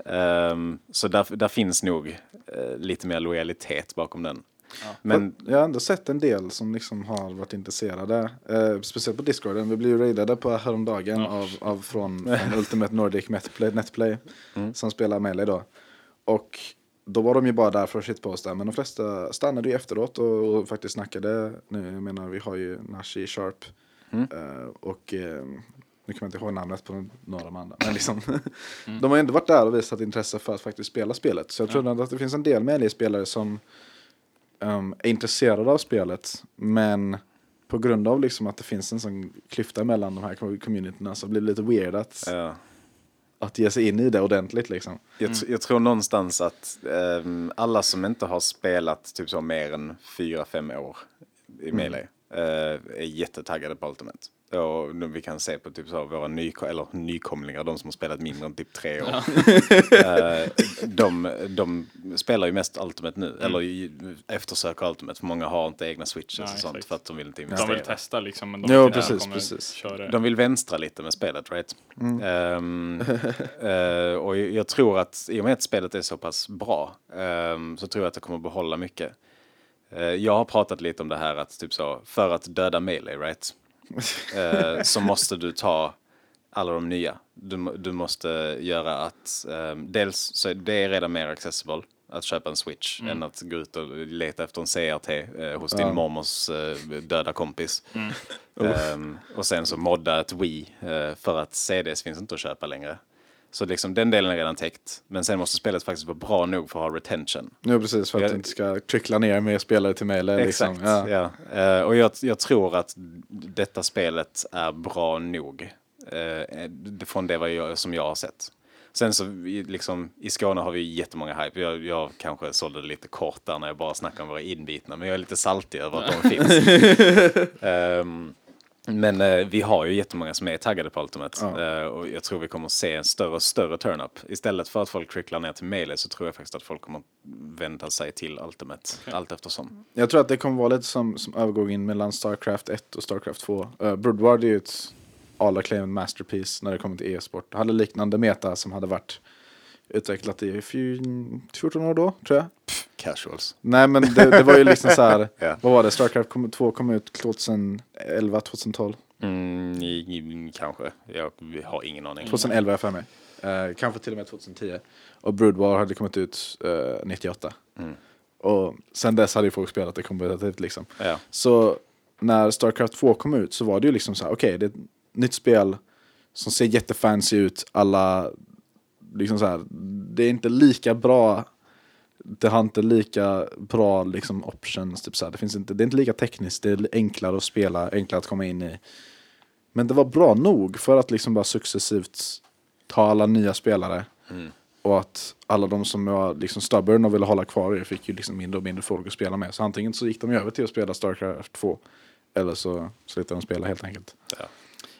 Ehm, så där, där finns nog eh, lite mer lojalitet bakom den. Men Jag har ändå sett en del som liksom har varit intresserade. Eh, speciellt på Discorden. Vi blev ju raidade på häromdagen av, av från, från Ultimate Nordic Netplay, Netplay som spelar Melee då. Och då var de ju bara där för att shitposta. Men de flesta stannade ju efteråt och, och faktiskt snackade. Nu, jag menar vi har ju Nashi Sharp. Eh, och eh, nu kommer jag inte ihåg namnet på några av de andra, men liksom, <laughs> de har ändå varit där och visat intresse för att faktiskt spela spelet. Så jag tror ändå att det finns en del Melee-spelare som um, är intresserade av spelet, men på grund av liksom att det finns en sån klyfta mellan de här communityna så blir det lite weird att, Ja. att ge sig in i det ordentligt liksom. Jag, tr- jag tror någonstans att ehm, alla som inte har spelat typ så mer än fyra fem år i Melee eh, är jättetaggade på Ultimate. Och nu vi kan se på typ så våra nyko- eller nykomlingar, de som har spelat mindre än typ tre år. <laughs> Eh, de, de spelar ju mest Ultimate nu, eller i- eftersöker Ultimate, för många har inte egna switches Nej, och sånt exakt. för att de vill inte De investera. vill testa liksom, men de Jo, de precis, kommer precis. köra. De vill vänstra lite med spelet, right? Ehm, <laughs> eh, och jag tror att i och med att spelet är så pass bra ehm, så tror jag att det kommer behålla mycket. Eh, jag har pratat lite om det här att typ så, för att döda melee, right? <laughs> Eh, så måste du ta alla de nya. Du, du måste göra att, ehm, dels så det är redan mer accessible att köpa en switch än att gå ut och leta efter en CRT eh, hos din Ja. mormors eh, döda kompis. Ehm, och sen så modda ett Wii eh, för att CDs finns inte att köpa längre. Så liksom den delen är redan täckt. Men sen måste spelet faktiskt vara bra nog för att ha retention. Nu precis, för att Jag- det inte ska trickla ner mer spelare till Melee. Liksom. Exakt, Ja. ja. Eh, och jag, jag tror att detta spelet är bra nog. eh, från det vad jag, som jag har sett. Sen så liksom, i Skåne har vi jättemånga hype. Jag, jag kanske sålde det lite kort där när jag bara snackade om våra inbitna. Men jag är lite saltig över att de <laughs> finns. Ehm, men eh, vi har ju jättemånga som är taggade på Ultimate. Ja. Eh, och jag tror vi kommer se en större och större turn-up. Istället för att folk tricklar ner till Melee så tror jag faktiskt att folk kommer vända sig till Ultimate allt eftersom. Jag tror att det kommer vara lite som, som övergången mellan Starcraft 1 och Starcraft 2. Uh, Broodward är ju ett all acclaimed masterpiece när det kommer till e-sport. Det hade liknande meta som hade varit utvecklat i fy- 14 år då, tror jag. Casuals. Nej men det, det var ju liksom så här, <laughs> Ja. vad var det, Starcraft kom, 2 kom ut 2011, 2012? Mm, kanske. Jag har ingen aning. 2011 har jag för mig. Eh, kanske till och med 2010. Och Broodwar hade kommit ut eh, 98. Mm. Och sen dess hade ju folk spelat det kompetitivt liksom. Ja. Så när Starcraft 2 kom ut så var det ju liksom så här, okej det är ett nytt spel som ser jättefancy ut, alla, liksom så här, det är inte lika bra, det har inte lika bra liksom options, typ så. Det, finns inte, det är inte lika tekniskt, det är enklare att spela, enklare att komma in i. Men det var bra nog för att liksom bara successivt ta alla nya spelare Mm. och att alla de som var liksom stubborn och ville hålla kvar det fick ju liksom mindre och mindre folk att spela med. Så antingen så gick de över till att spela Starcraft 2 eller så slutade de spela helt enkelt.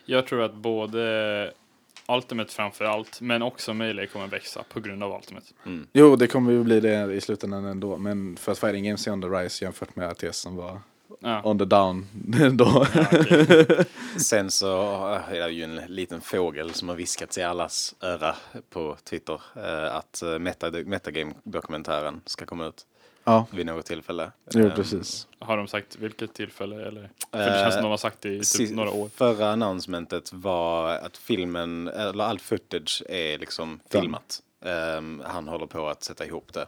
Jag tror att både Ultimate framför allt, men också Melee kommer växa på grund av Ultimate. Jo, det kommer ju bli det i slutändan ändå. Men för att Fighting Games är on the rise jämfört med RTS som var Ja. on the down <laughs> då. Ja, okej. <laughs> Sen så eh, är det ju en liten fågel som har viskat i allas öra på Twitter eh, att eh, Meta, Metagame-dokumentären ska komma ut ja, vid något tillfälle. jo, Ehm, precis. Har de sagt vilket tillfälle eller? För det Eh, känns som de har sagt det i typ några år. Förra announcementet var att filmen, eller all footage är liksom Done. filmat. Ehm, han håller på att sätta ihop det.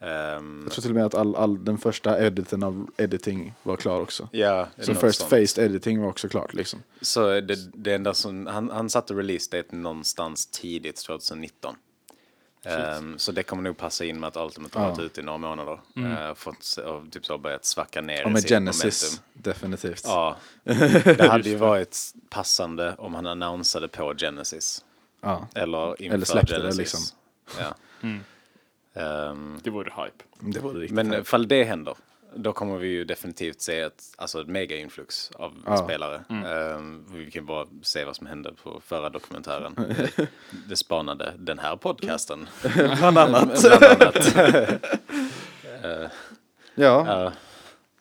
Ehm, Jag tror till och med att all, all, den första editen av editing var klar också. ja, Så first sånt. faced editing var också klart liksom. Så det, det enda som, han, han satte release date någonstans tidigt 2019. Ehm, så det kommer nog passa in med att Ultimate har Ja. varit ute i några månader. Mm. Uh, fått, och typ så börjat svacka ner Och i med sitt Genesis, momentum. definitivt. Ja, <laughs> det hade ju varit passande om han annonsade på Genesis. Ja, Eller inför Eller släppte det, Genesis. liksom. Ja. Mm. Ehm, Det vore hype. det riktigt men ifall det händer, då kommer vi ju definitivt se ett, alltså ett mega-influx av Ja. spelare. Ehm, vi kan bara se vad som hände på förra dokumentären. <laughs> det spanade den här podcasten. <laughs> Bland annat. <laughs> Bland annat. Eh, Ja, ja.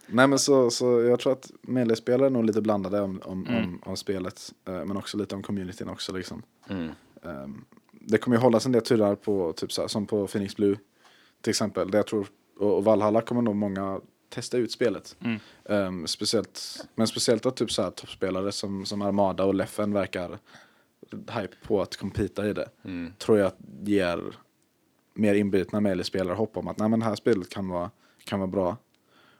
nej men så, så jag tror att Melee-spelare är nog lite blandade om, om, Mm. om, om spelet. eh, Men också lite om communityn också liksom. Mm. Ehm, det kommer ju hållas en del turer på, typ så här, som på Phoenix Blue till exempel. Där jag tror, och, och Valhalla kommer nog många testa ut spelet. Mm. Ehm, speciellt, men speciellt att typ så här, toppspelare som, som Armada och Leffen verkar hype på att competa i det. Mm. Tror jag ger mer inbitna Melee-spelare hopp om att nej, men det här spelet kan vara, kan vara bra.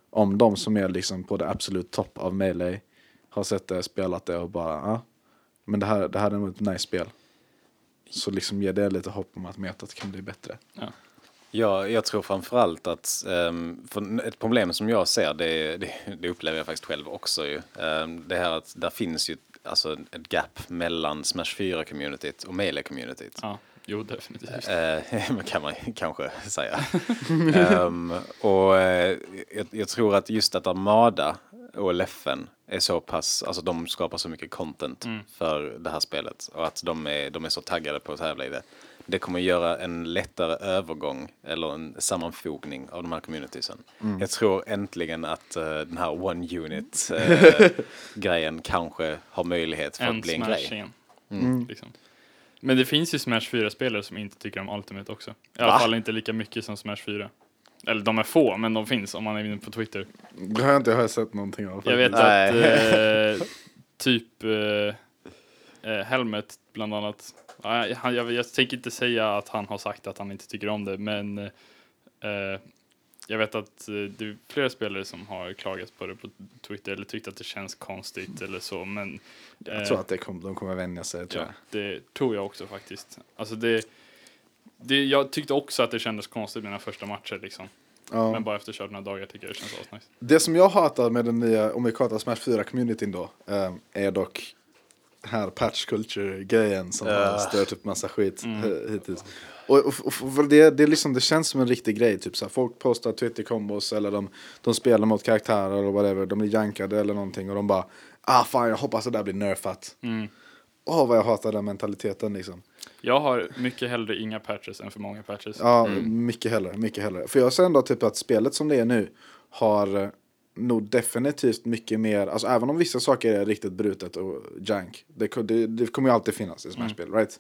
Om de som är liksom på det absolut topp av Melee har sett det, spelat det och bara ja, Men det här, det här är nog ett nice spel. Så liksom ger det lite hopp om att metat kan bli bättre. Ja, jag tror framförallt att um, för ett problem som jag ser, det, det, det upplever jag faktiskt själv också ju. Um, det här att där finns ju alltså ett gap mellan Smash 4-communityt och Melee-communityt. Ja, jo definitivt. Eh, <laughs> kan man kanske säga. Ehm, och eh, jag, jag tror att just att Armada och LFN är så pass, alltså de skapar så mycket content för det här spelet och att de är, de är så taggade på att tävla i det. Det kommer göra en lättare övergång eller en sammanfogning av de här communitiesen. Jag tror äntligen att eh, den här one unit eh, <laughs> grejen kanske har möjlighet för att en bli en grej. Smash-scen. Mm. Liksom. Men det finns ju Smash 4-spelare som inte tycker om Ultimate också. I alla Va? fall inte lika mycket som Smash 4. Eller de är få, men de finns om man är inne på Twitter. Det har jag inte jag har sett någonting av. Jag vet Nej. att eh, <laughs> typ eh, eh, Helmet bland annat. Ja, jag, jag, jag tänker inte säga att han har sagt att han inte tycker om det, men eh, jag vet att eh, det är flera spelare som har klagat på det på Twitter eller tyckt att det känns konstigt eller så, men Jag eh, tror att det kom, de kommer vänja sig. Tror Ja, jag. det tror jag också faktiskt. Alltså det, det, jag tyckte också att det kändes konstigt mina första matcher liksom. Ja. Men bara efter att ha kört några dagar tycker jag det känns asnice. Det som jag hatar med den nya, om vi pratar Smash 4-communityn då, eh, är dock här patch culture-grejen som har Ja. stört upp massa skit eh, hittills. Och, och, och det, det, liksom, det känns som en riktig grej, typ så folk postar Twitter-kombos eller de, de spelar mot karaktärer eller whatever, de blir jankade eller någonting och de bara Ah fan jag hoppas det där blir nerfat. Mm. Åh vad jag hatar den mentaliteten liksom. Jag har mycket hellre inga patches än för många patches. Ja, mycket hellre, mycket hellre. För jag ser ändå typ att spelet som det är nu har eh, nog definitivt mycket mer, alltså även om vissa saker är riktigt brutet och jank, det, det, det kommer ju alltid finnas i Smash-spel, right?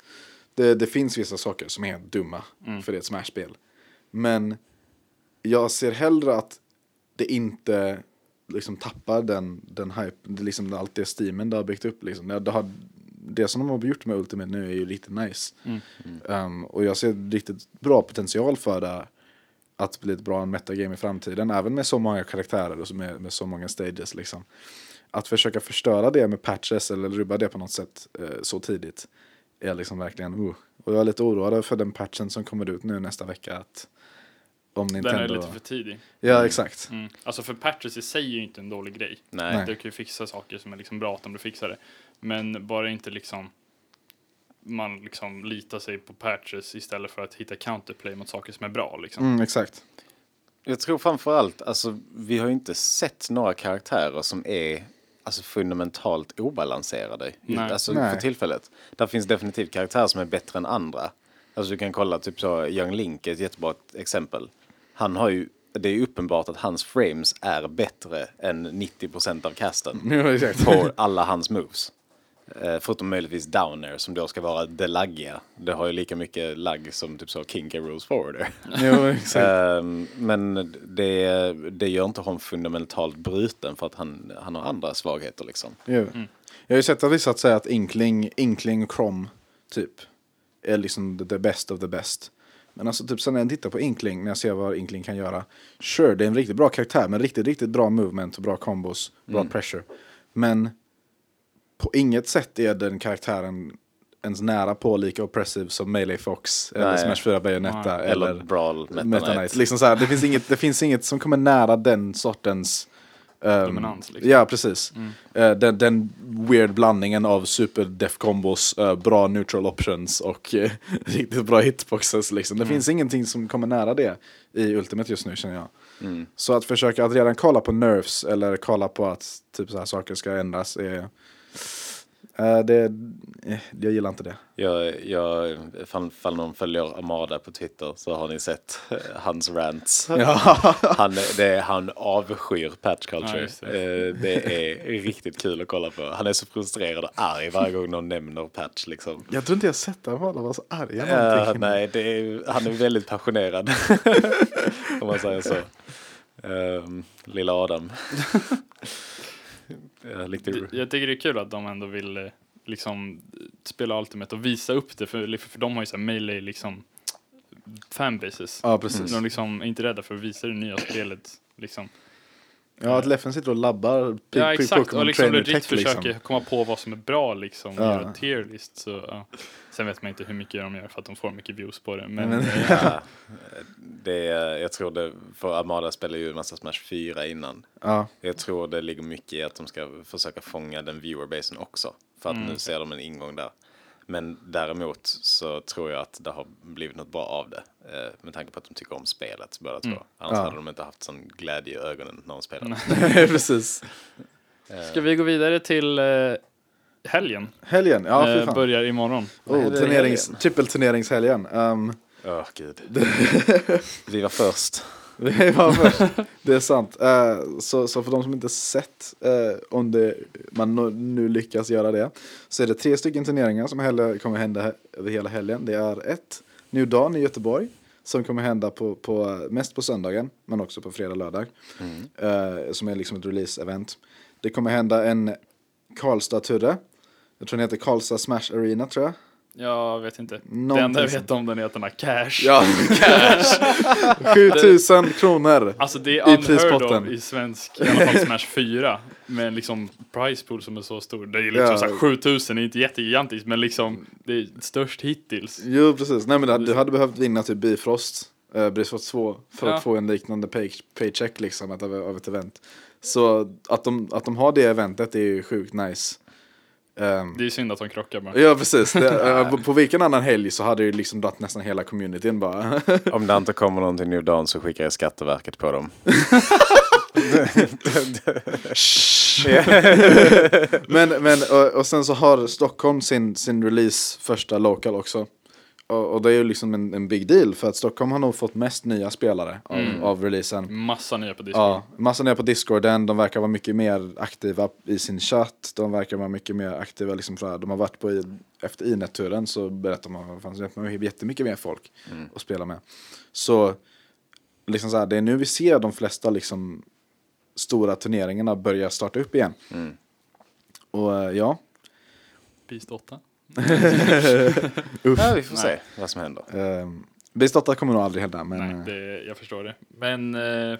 Det, det finns vissa saker som är dumma, för det är ett Smash-spel. Men jag ser hellre att det inte liksom tappar den, den hype, det liksom allt det steamen det har byggt upp liksom. Det, det, har, det som de har gjort med Ultimate nu är ju riktigt nice. Um, och jag ser riktigt bra potential för det att bli ett bra metagame i framtiden, även med så många karaktärer och med, med så många stages liksom. Att försöka förstöra det med patches eller rubba det på något sätt eh, så tidigt är liksom verkligen, uh. Och jag är lite oroad för den patchen som kommer ut nu nästa vecka att om Den Nintendo... är lite för tidig. Ja, exakt. Mm. Alltså för patches i sig är ju inte en dålig grej. Nej. Du kan ju fixa saker som är liksom bra att de fixar det. Men bara inte liksom man liksom litar sig på patches istället för att hitta counterplay mot saker som är bra liksom. Mm, exakt. Jag tror framförallt, alltså vi har ju inte sett några karaktärer som är alltså, fundamentalt obalanserade Nej. alltså, Nej. för tillfället. Där finns definitivt karaktärer som är bättre än andra. Alltså du kan kolla typ så, Young Link är ett jättebra exempel. Han har ju, det är uppenbart att hans frames är bättre än 90% av casten <laughs> Ja, exakt. på alla hans moves. Eh, förutom möjligtvis down air som då ska vara det laggiga. Det har ju lika mycket lagg som typ så King. Rules forwarder. <laughs> Jo, exakt. Ehm, men det, det gör inte honom fundamentalt bruten för att han, han har andra svagheter liksom. Jo. Jag har ju sett att vissa säger att Inkling, Inkling och Crom typ är liksom the, best of the best. Men alltså typ sen när jag tittar på Inkling, när jag ser vad Inkling kan göra. Sure, det är en riktigt bra karaktär med riktigt, riktigt bra movement och bra combos, bra pressure. Men på inget sätt är den karaktären ens nära på lika oppressive som Melee Fox eller Nej. Smash 4 Bayonetta Nej. Eller, eller Brawl Meta, Meta Knight. Liksom så här, det, finns inget, det finns inget som kommer nära den sortens ehm, Dominans, liksom. Ja, precis. Eh, den, den weird blandningen av super def combos, eh, bra neutral options och eh, <laughs> riktigt bra hitboxes. Liksom. Det finns ingenting som kommer nära det i Ultimate just nu känner jag. Så att försöka att redan kolla på nerfs eller kolla på att typ så här saker ska ändras är... eh, det, eh, jag gillar inte det. Jag, jag, fall, fall någon följer Amada på Twitter så har ni sett eh, hans rants. <laughs> Han, det, han avskyr patch Ja, culture. just Eh, det är riktigt kul att kolla på. Han är så frustrerad och arg varje gång någon nämner patch liksom. Jag tror inte jag sett att alla var så. Ja, någonting. nej, det är, han är väldigt passionerad. <laughs> Om man säger så. Um, lilla Adam. <laughs> Det- Jag tycker det är kul att de ändå vill eh, liksom spela Ultimate och visa upp det för, för de har ju såhär melee liksom fanbases. Ja, precis. De liksom är inte rädda för att visa det nya spelet liksom. Ja, att Leffen sitter och labbar Ja exakt, och liksom legit liksom. försöker komma på vad som är bra liksom, Ja. göra tier list. Så, ja. Sen vet man inte hur mycket de gör för att de får mycket views på det. Men, Men- eh, <laughs> Ja, det, är- jag tror det, för Armada spelar ju en massa Smash 4 innan. Ja, Jag tror det ligger mycket i att de ska försöka fånga den viewerbasen också. För att Mm. nu ser de en ingång där. Men däremot så tror jag att det har blivit något bra av det. Eh, med tanke på att de tycker om spelet båda två. Annars Ja. hade de inte haft sån glädje i ögonen när de spelade. <laughs> precis. Ska vi gå vidare till eh, helgen? Helgen, ja fy eh, fan. börjar imorgon. Oh, turnerings, helgen. trippelturneringshelgen. Um, Åh gud. Vi var först. <laughs> <laughs> det var först. <laughs> Det är sant. Eh, så, så för de som inte sett, eh, om det, man nu- lyckas göra det, så är det tre stycken turneringar som heller kommer hända över hela helgen. Det är ett New Dawn i Göteborg, som kommer hända på, på, mest på söndagen, men också på fredag lördag. Eh, som är liksom ett release-event. Det kommer hända en Karlstad-turre. Jag tror den heter Karlstad Smash Arena tror jag. Jag vet inte. Det Någonting enda jag vet om den är att den har cash. Ja, cash! <laughs> 7000 kronor! Alltså det I är unheard prispotten. i svensk, i alla fall Smash 4. Med liksom price pool som är så stor. Det är liksom Ja. så här 7000, det är inte jättegigantiskt men liksom det är störst hittills. Jo, precis. Nej, men du- du hade behövt vinna typ Bifrost, eh, Bifrost 2, för Ja. att få en liknande pay, paycheck liksom, att, av, av ett event. Så att de, att de har det eventet är ju sjukt nice. Ehm, Det är synd att de krockar bara. Ja precis, det, <laughs> eh, på, vilken annan helg så hade det ju liksom dragit nästan hela communityn bara. <laughs> Om det inte kommer någon till New Dawn så skickar jag Skatteverket på dem. <laughs> men men och, och sen så har Stockholm sin, sin release första local också. Och, och det är ju liksom en, en big deal för att Stockholm har nog fått mest nya spelare av, Mm. av releasen. Massa nya på Discord. Ja, massa nya på discorden, de verkar vara mycket mer aktiva i sin chatt, de verkar vara mycket mer aktiva liksom här, de har varit på, i, efter Inet-turen så berättar man att det fanns jättemycket mer folk att spela med. Så, liksom så här, det är nu vi ser de flesta liksom stora turneringarna börja starta upp igen. Mm. Och eh, ja, Beast 8. <laughs> Ja, vi får se Nej. vad som händer. Beast 8 kommer nog aldrig hända, men Nej, eh, det, jag förstår det. Men eh,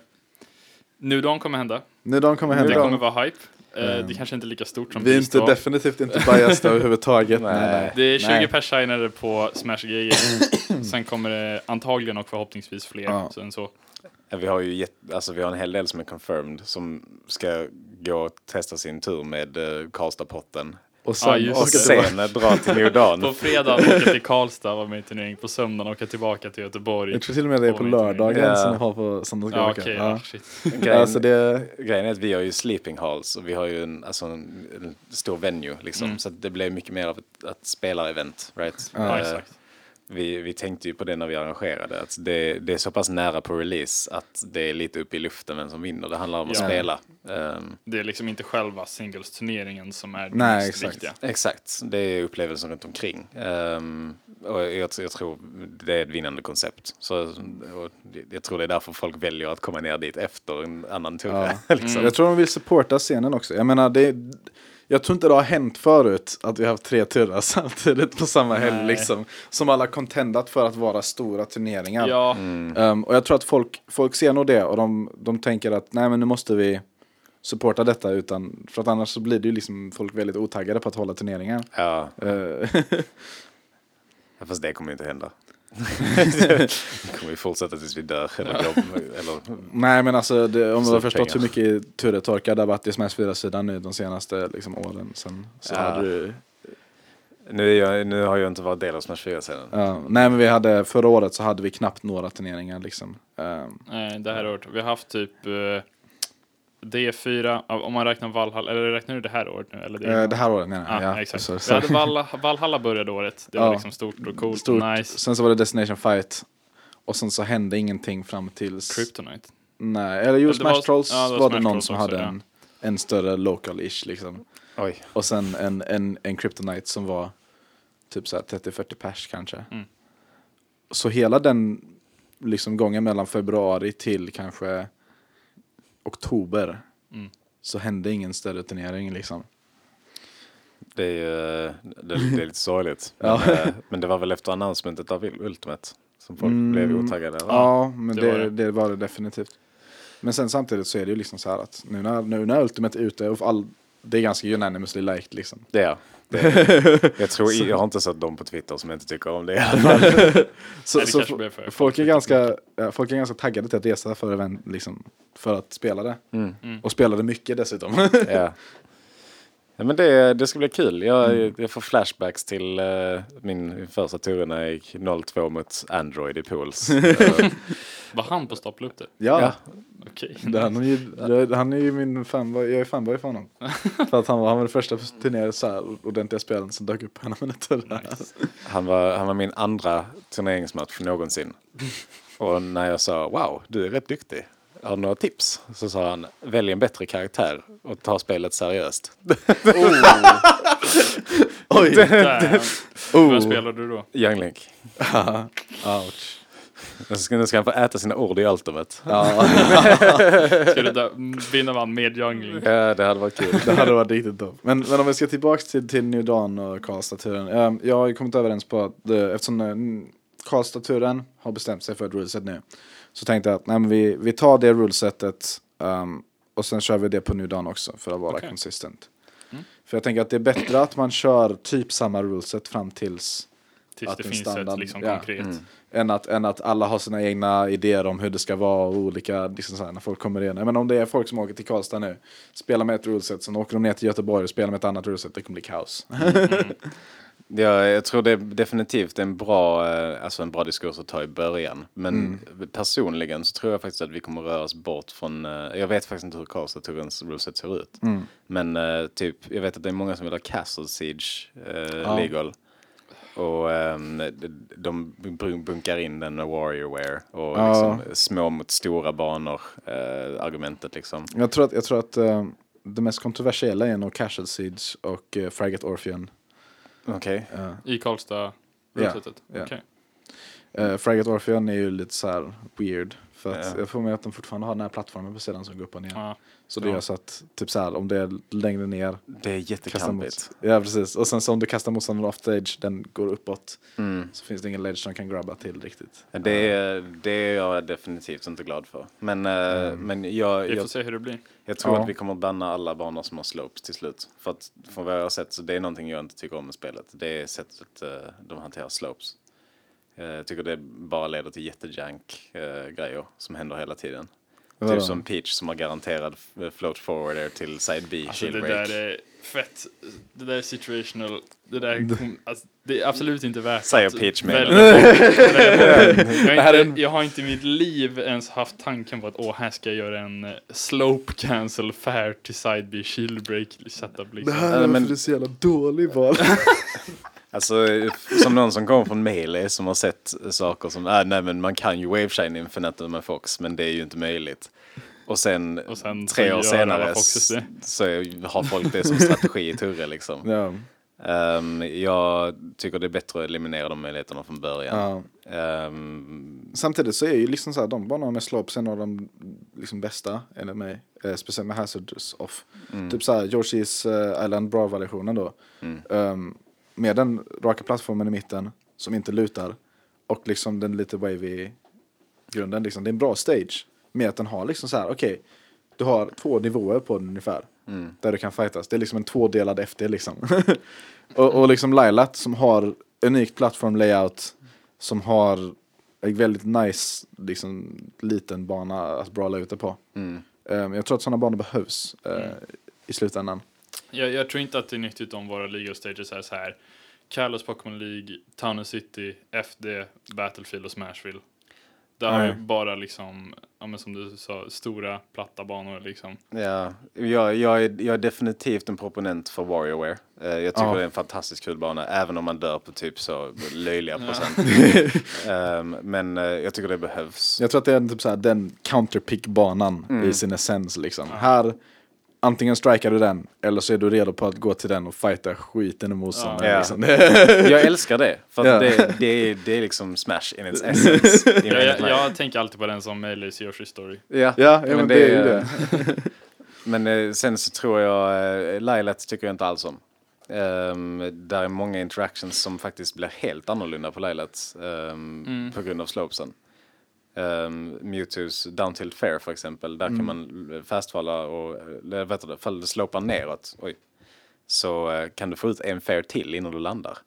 nu dagen kommer hända. nu de kommer Det hända. kommer vara hype. Eh, Mm. det kanske inte är lika stort som Vi är inte definitivt inte biased <laughs> överhuvudtaget. Nej. nej, nej. Det är 20 Nej. pers signade på Smash GG. <coughs> Sen kommer det antagligen och förhoppningsvis fler. Ja. Så än så. Vi har ju jätt, alltså, vi har en hel del som är confirmed som ska gå och testa sin tur med uh, Karlstad-potten. Och sen Ja, Och sen dra till New Dawn. <laughs> På fredag åka till Karlstad var med i turnering. På söndagen åka tillbaka till Göteborg. Jag tror till och med det är på lördagen Ja. som de har på ska Ja okej, Ja. shit. Grejen, Alltså det, grejen är att vi har ju sleeping halls och vi har ju en, alltså en, en stor venue liksom. Mm. Så att det blir mycket mer av ett, ett spelarevent. Right? Ja, Eh, exakt. Vi, vi tänkte ju på det när vi arrangerade. Att det, det är så pass nära på release att det är lite uppe i luften vem som vinner. Det handlar om att Ja. spela. Ehm, Det är liksom inte själva singles-turneringen som är det Nej, mest exakt. viktiga. Exakt, det är upplevelsen runt omkring. Ehm, och jag, jag tror det är ett vinnande koncept. Så, och jag tror det är därför folk väljer att komma ner dit efter en annan turre. <laughs> liksom. Jag tror de vill supporta scenen också. Jag menar, det, jag tror inte det har hänt förut att vi har haft tre turrar <laughs> samtidigt på samma helg liksom. Som alla contendat för att vara stora turneringar. Ja, Ehm, och jag tror att folk, folk ser nog det och de, de tänker att nej men nu måste vi supporta detta utan, för att annars så blir det ju liksom folk väldigt otaggade på att hålla turneringar. Ja, <laughs> Ja, Fast det kommer inte hända. Det <laughs> kommer vi fortsätta tills vi dör. Eller, jobb, eller nej men alltså det, om du har förstått hur pengar. mycket turretorka det har varit i Smash 4-sidan nu de senaste liksom, åren sen, så Ja. hade du nu, jag, nu har jag inte varit del av Smash 4 sedan. Ja, nej men vi hade, förra året så hade vi knappt några turneringar liksom. Ehm, nej, det här året. Vi har haft typ eh, D4, ja, om man räknar Valhalla, eller räknar du det här året nu? Eller det, eh, det här året menar jag. Ja, ja, exakt. så- Vi så- hade Valhalla, Valhalla började året. Det var Ja. liksom stort och coolt Stort. och nice. Sen så var det Destination Fight. Och sen så hände ingenting fram tills... Kryptonite. Nej, eller jo, Smash var- Trolls ja, det var var det någon Trolls som också, hade ja. en, en större local-ish liksom. Oj. Och sen en, en, en Kryptonite som var typ så här 30-40 pers kanske. Mm. Så hela den liksom gången mellan februari till kanske oktober Mm. så hände ingen större turnering liksom. Det är, ju, det, det är lite sorgligt. <laughs> Men, Ja. eh, men det var väl efter announcementet av Ultimate som folk Mm. blev otaggade. Ja, men det det, var det. det. var det definitivt. Men sen samtidigt så är det ju liksom så här att nu när, nu när Ultimate är ute och all, det är ganska unanimously liked liksom. Det är det. <laughs> Jag tror, jag har inte sett dem på Twitter som inte tycker om det i alla <laughs> fall. Så, Nej, det så för- folk, är ganska, folk är ganska taggade till att resa för, event, liksom, för att spela det. Mm. Och spela det mycket dessutom. Ja. <laughs> Ja, men det, det ska bli kul. Jag, Mm. jag får flashbacks till eh, min första tur när jag gick 0-2 mot Android i pools. Var han på stapla upp det? ja, ja. Okej. Det, han, är ju, det, han är ju min fanboy, jag är fanboy för honom. <laughs> för att han var, han var den första turneringen så här ordentliga spelen som dök upp på några minuter. han, var, han var min andra turneringsmatch någonsin. Och när jag sa wow, du är rätt duktig. Har några tips? Så sa han, välj en bättre karaktär och ta spelet seriöst. <laughs> Oj! <laughs> Där. Oh. Vem spelade du då? Young Link. Ouch. Nu ska, ska han få äta sina ord i Ultimate. Ja, <laughs> Ska du <laughs> vinna man med jungling? Ja, det hade varit kul. det hade varit riktigt dope. Men, men om vi ska tillbaka till, till New Dawn och Karlstad-turen. Um, jag har ju kommit överens på att det, eftersom uh, Karlstad-turen har bestämt sig för ett ruleset nu. Så tänkte jag att nej, men vi, vi tar det rulesetet um, och sen kör vi det på New Dawn också för att vara Okej. consistent. Mm. För jag tänker att det är bättre att man kör typ samma ruleset fram tills Tills Att det finns standard- ett liksom ja. konkret. Mm. än att, än att alla har sina egna idéer om hur det ska vara och olika, liksom så här, när folk kommer in. Men om det är folk som åker till Karlstad nu, spelar med ett ruleset, sen åker de ner till Göteborg och spelar med ett annat ruleset, det kommer bli kaos. <laughs> Ja, jag tror det är definitivt en bra, eh, alltså en bra diskurs att ta i början. Men personligen så tror jag faktiskt att vi kommer röra oss bort från, eh, jag vet faktiskt inte hur Karlstad-turens ruleset ser ut. Men eh, typ, jag vet att det är många som vill ha Castle Siege uh, Ja. legal. Och ehm, de, de bun- bunkar in den med Warriorware och Ja. liksom, små mot stora banor, eh, argumentet liksom. Jag tror att, jag tror att eh, det mest kontroversiella är nog Casual Siege och uh, Fragate Orpheon. Okej. Eh, I Karlstad Ja, ja. Okej. eh, Fragate Orpheon är ju lite så här weird. För att Ja. jag får med att de fortfarande har den här plattformen på sidan som går upp och ner. Ja. Så det Ja. gör så att, typ så här, om det är längre ner, Det är jättekampigt. Ja precis, och sen så om du kastar motståndaren off stage, den går uppåt. Mm. Så finns det ingen ledge som kan grabba till riktigt. Det är, det är jag definitivt inte glad för. Men, eh, men jag, Vi får jag, se hur det blir. jag tror Ja. att vi kommer banna alla banor som har slopes till slut. För att från vad jag har sett så det är någonting jag inte tycker om med spelet. Det är sättet eh, de hanterar slopes. Eh, Jag tycker det bara leder till jättejank eh, grejer som händer hela tiden. Vadå? Typ som Peach som har garanterad f- float forwarder till side B Alltså det där är fett. Det där är situational. Det där kom- <laughs> alltså, det är absolut inte värt Säger att Peach med <laughs> jag, Det inte, jag har inte i mitt liv ens haft tanken på att åh, här ska jag göra en eh, slope cancel fair till side B shield break setup liksom. här är men- du är så jävla dålig val. <laughs> Alltså som någon som kommer från Melee som har sett saker som, äh, nej men man kan ju waveshine Infinite med Fox men det är ju inte möjligt. Och sen, Och sen tre år senare så har folk det som strategi i Turre liksom. ja. Ehm, jag tycker det är bättre att eliminera de möjligheterna från början. Ja. Ehm, Samtidigt så är ju liksom så här, de banorna med slopes en av de liksom bästa enligt mig. Eh, speciellt med hazards off. Typ så här, Yoshi's uh, Island Bra-versionen då. Ehm, med den raka plattformen i mitten som inte lutar. Och liksom den lite wavy grunden. Liksom. Det är en bra stage. Med att den har liksom så här, okej. du har två nivåer på den ungefär. Där du kan fightas. Det är liksom en tvådelad FD liksom. <laughs> och, och liksom Lilat som har unikt plattform layout. Som har en väldigt nice, liksom, liten bana att brawla ute på. mm. Ehm, jag tror att sådana banor behövs eh, i slutändan. Jag, jag tror inte att det är nyttigt om våra legal stages är så här. Kalos Pokémon League, Town and City, FD, Battlefield och Smashville. Där har ju bara liksom, ja men som du sa, stora platta banor liksom. Ja, jag, jag, är, jag är definitivt en proponent för Warriorware. Eh, jag tycker Ja. det är en fantastiskt kul bana, även om man dör på typ så löjliga procent. <laughs> Ehm, men eh, jag tycker det behövs. Jag tror att det är typ så här, den counterpick-banan i sin essens liksom. Här, antingen strikar du den, eller så är du redo på att gå till den och fighta skiten ur motståndaren. Ja. Liksom. <laughs> Jag älskar det, för att Ja. det, det, är, det är liksom Smash in its essence. <laughs> i Jag, jag, tänker alltid på den som Melee's Yoshi Story. Ja, Ja, ja men det, är ju det. <laughs> Men eh, sen så tror jag, eh, Lilat tycker jag inte alls om. Um, där är många interactions som faktiskt blir helt annorlunda på Lilat um, Mm. på grund av slopesen. Um, Mewtwo's Down Tilt Fair för exempel, där kan man fastfalla och, eller vet du, fall det slopar neråt, oj, så eh, kan du få ut en fair till innan du landar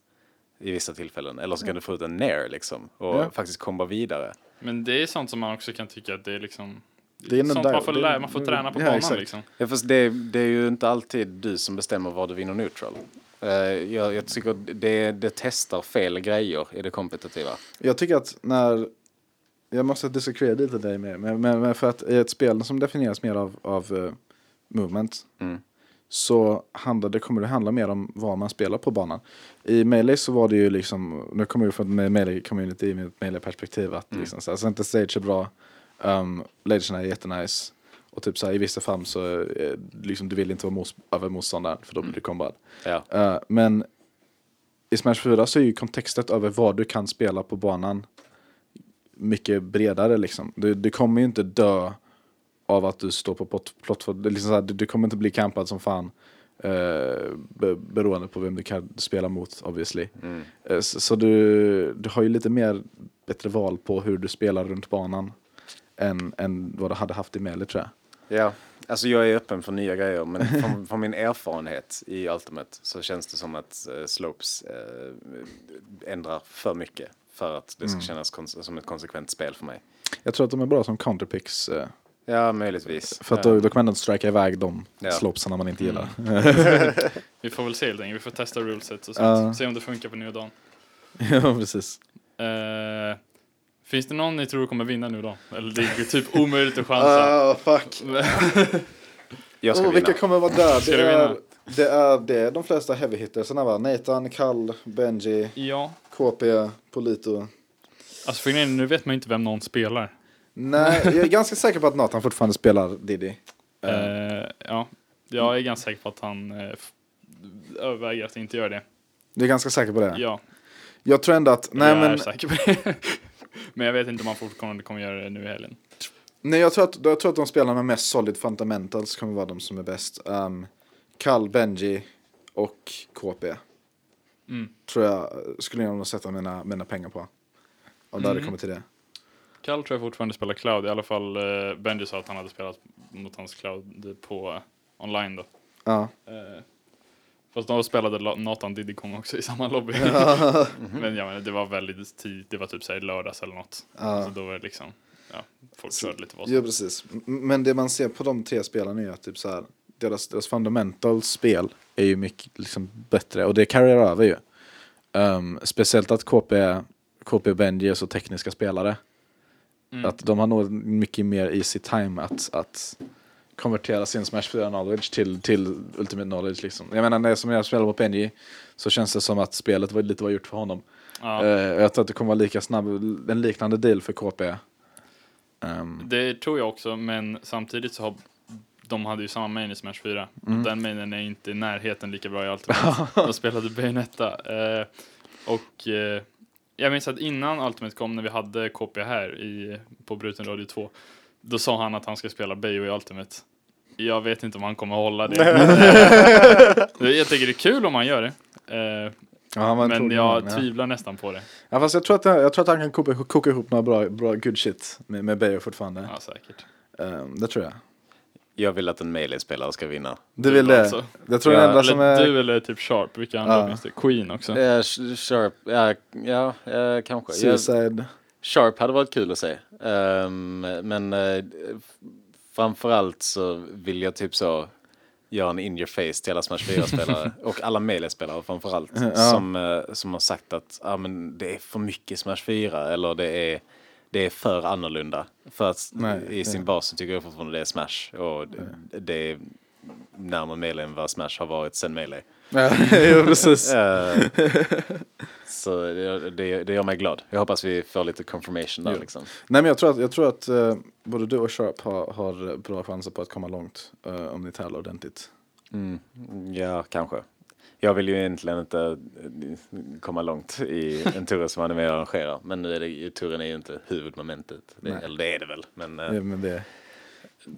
i vissa tillfällen. Eller så kan du få ut en nair liksom och Ja. faktiskt komma vidare. Men det är sånt som man också kan tycka att det är liksom... Det är sånt där- man får, det- lä- man får träna på ja, banan exakt. liksom. Ja, fast det, det är ju inte alltid du som bestämmer var du vinner neutral. Eh, jag, jag tycker det, det testar fel grejer i det kompetitiva. Jag tycker att när, jag måste disagree lite dig med, men, men, men för att i ett spel som definieras mer av, av eh, movement Mm. så handlar, det kommer det handla mer om vad man spelar på banan. I Melee så var det ju liksom, nu kommer vi från ett Melee-community med ett Melee-perspektiv att liksom så här, Center Stage är bra, um, Legend är jättenice och typ så här, i vissa fall så eh, liksom, du vill inte vara mos- över motståndaren för då blir du kombad. Ja. Eh, men i Smash 4 så är ju kontextet över vad du kan spela på banan mycket bredare liksom. Du, du kommer ju inte dö av att du står på är liksom du, du kommer inte bli campad som fan. eh, be, beroende på vem du kan spela mot obviously. Mm. Eh, så så du, du har ju lite mer bättre val på hur du spelar runt banan. Än, än vad du hade haft i Melee tror jag. Ja, alltså jag är öppen för nya grejer men från, <laughs> från min erfarenhet i Ultimate så känns det som att eh, slopes eh, ändrar för mycket för att det ska kännas kons- som ett konsekvent spel för mig. Jag tror att de är bra som counterpicks. eh, Ja, möjligtvis. För att då, då kan man ändå strika iväg de Ja. slopesarna man inte gillar. <laughs> Vi får väl se helt enkelt. Vi får testa ruleset och sånt. Ja. Se om det funkar på nya dagen. <laughs> ja, precis. Eh, finns det någon ni tror kommer vinna nu då? Eller det är typ omöjligt att chansa. <laughs> Ah, fuck. Jag ska Oh, vilka vinna. kommer vara där? Ska Det du är, vinna? Det, är, det är de flesta heavy hittersarna va? Nathan, Kall, Benji, ja, KP, Polito. alltså för grejen är, nu vet man ju inte vem någon spelar. Nej, jag är ganska säker på att Nathan fortfarande spelar Diddy. Eh, Eh, ja, jag är ganska säker på att han f- överväger att inte göra det. Du är ganska säker på det? Ja, Jag tror ändå att, nej jag är men, säker på det. <laughs> men jag vet inte om han fortfarande kommer göra det nu i helgen. nej jag tror att, jag tror att de spelarna med mest solid fundamentals kommer vara de som är bäst. Um, Kall, Benji och KP. Mm. Tror jag, skulle jag nog sätta mina, mina pengar på. Om det hade Mm. kommit till det. Kall tror jag fortfarande spelar Cloud, i alla fall eh, Benji sa att han hade spelat mot hans Cloud på online då. Ja. Eh, fast då spelade La- Nathan Diddycon också i samma lobby. <laughs> <laughs> men ja, men det var väldigt tidigt, det var typ såhär lördags eller något. Ja. Så då var det liksom, ja, folk körde lite vad Ja som. precis. M- Men det man ser på de tre spelarna är att typ så här, deras, deras fundamental spel är ju mycket liksom, bättre och det carryar över ju. Um, speciellt att KP, KP och Benji är så tekniska spelare. Mm. Att de har nog mycket mer easy time att, att konvertera sin Smash 4 knowledge till, till Ultimate knowledge liksom. Jag menar när som jag spelar på Benji så känns det som att spelet var lite var gjort för honom. Ja, Eh, jag tror att det kommer vara lika snabb, en liknande deal för KP. Um, Det tror jag också, men samtidigt så har de hade ju samma main i Smash 4. Mm. Den mainen är inte i närheten lika bra i Ultimate. <laughs> de spelade Bayonetta. Eh, och eh, jag minns att innan Ultimate kom, när vi hade KP här i, på Bruten Radio 2, då sa han att han ska spela Bayo i Ultimate. Jag vet inte om han kommer hålla det. <laughs> jag tycker det är kul om han gör det. Eh, ja, men jag man, ja. tvivlar nästan på det. Ja fast jag tror att, jag tror att han kan koka, koka ihop några bra, bra good shit med, med Bayo fortfarande. Ja, säkert. Ehm, det tror jag. Jag vill att en melee-spelare ska vinna. Du vill det? alltså. Jag tror Ja, den enda som är... du eller typ Sharp, vilka andra Ja. finns det? Queen också. Sh- Sharp, ja, ja eh, kanske. Jag, Suicide. Sharp hade varit kul att se. Ehm, men uh, framförallt så vill jag typ så göra en in your face till alla Smash 4-spelare <laughs> och alla melee-spelare framförallt. Ja. Som, eh, som har sagt att ah, men det är för mycket Smash 4 eller det är, det är för annorlunda. För att Nej, i sin bas så tycker jag fortfarande det är Smash och det, det är närmare melee än vad Smash har varit sen melee. Ja, <laughs> precis. Eh, så det, det, det gör mig glad. Jag hoppas vi får lite confirmation där liksom. Nej men jag tror att, jag tror att eh, både du och Sharp har, har bra chanser på att komma långt eh, om ni tävlar ordentligt. Mm. Ja, kanske. Jag vill ju egentligen inte eh, komma långt i en tur som man är med och arrangerar. Men nu är det, ju- turen är ju inte huvudmomentet. Det, eller det är det väl. Men eh, Ja, men det,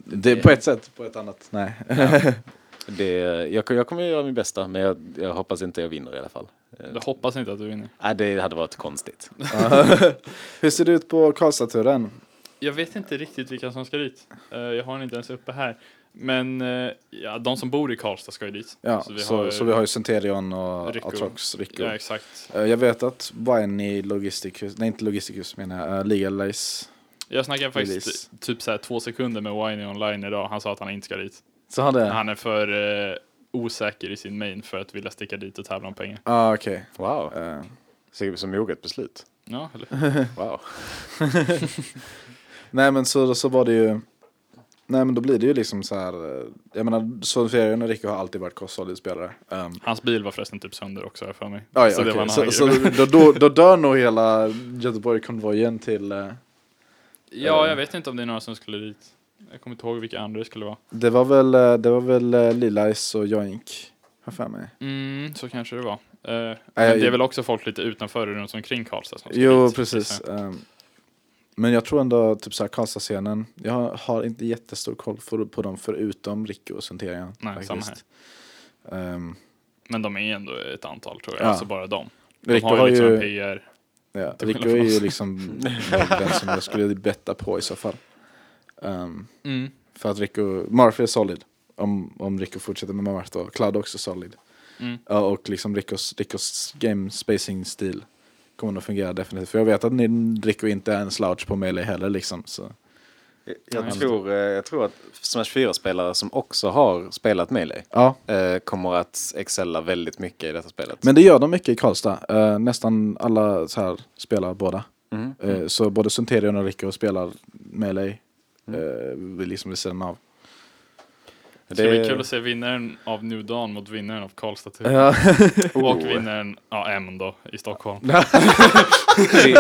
det är på ett sätt, på ett annat. Nej. <laughs> det, jag, jag kommer göra min bästa. Men jag, jag hoppas inte jag vinner i alla fall. Jag hoppas inte att du vinner. Nej, det hade varit konstigt. <laughs> Hur ser det ut på Karlstad-turen? Jag vet inte riktigt vilka som ska dit. Eh, jag har den inte ens uppe här. Men eh, ja, de som bor i Karlstad ska ju dit. Ja, Så så vi vi har- har, ju Centurion och Rico. Atrox, Rico. Ja, exakt. Eh, Jag vet att i Logisticus, nej inte Logisticus menar jag, uh, Legalize. Jag snackade faktiskt Release. typ så här två sekunder med Winey online idag. Han sa att han inte ska dit. Så hade jag? Han är för eh, osäker i sin main för att vilja sticka dit och tävla om pengar. Ah, okej. Wow, Eh, ser ut som moget beslut. Ja, eller? Wow. <laughs> nej men så, så var det ju, nej men då blir det ju liksom så här. eh, jag menar Solferion och Rico har alltid varit kostsolid-spelare. Um, Hans bil var förresten typ sönder också här för mig. Aj, så det okej. var en så, så då, då, då dör nog hela Göteborg-konvojen till, eh, Ja, jag vet inte om det är några som skulle dit. Jag kommer inte ihåg vilka andra det skulle vara. det var väl, eh, det var väl uh, Lilais och Joink, har för mig. Mm, så kanske det var. Eh, men det är väl också folk lite utanför och runt omkring Karlstad som ska Jo, dit, precis. Um, men jag tror ändå typ såhär Karlstad-scenen, jag har, inte jättestor koll på, på dem förutom Rico och Centurion. Nej, samma Um, Men de är ändå ett antal tror jag, Ja. alltså bara de. De Rico har ju liksom ju, PR. ja, Rico är ju liksom <laughs> den som jag skulle betta på i så fall. Um, Mm. för att Rico, Murphy är solid. Om, om Rico fortsätter med Marth och Cloud också solid. Mm. Ja, och liksom Ricos, Ricos game spacing stil kommer nog fungera definitivt. För jag vet att ni, Rico inte är en slouch på melee heller liksom. Så. Jag tror, eh, jag tror att Smash 4-spelare som också har spelat Melee Ja, eh, kommer att excella väldigt mycket i detta spelet. Men det gör de mycket i Karlstad. Eh, nästan alla så här spelar båda. Eh, så både Sunterion och Rico spelar melee. Mm. Liksom vid sidan av. Det ska bli kul att se vinnaren av New Dawn mot vinnaren av Karlstad typ. Ja. <laughs> Och Oh. vinnaren, ja M då, i Stockholm. <laughs> vi,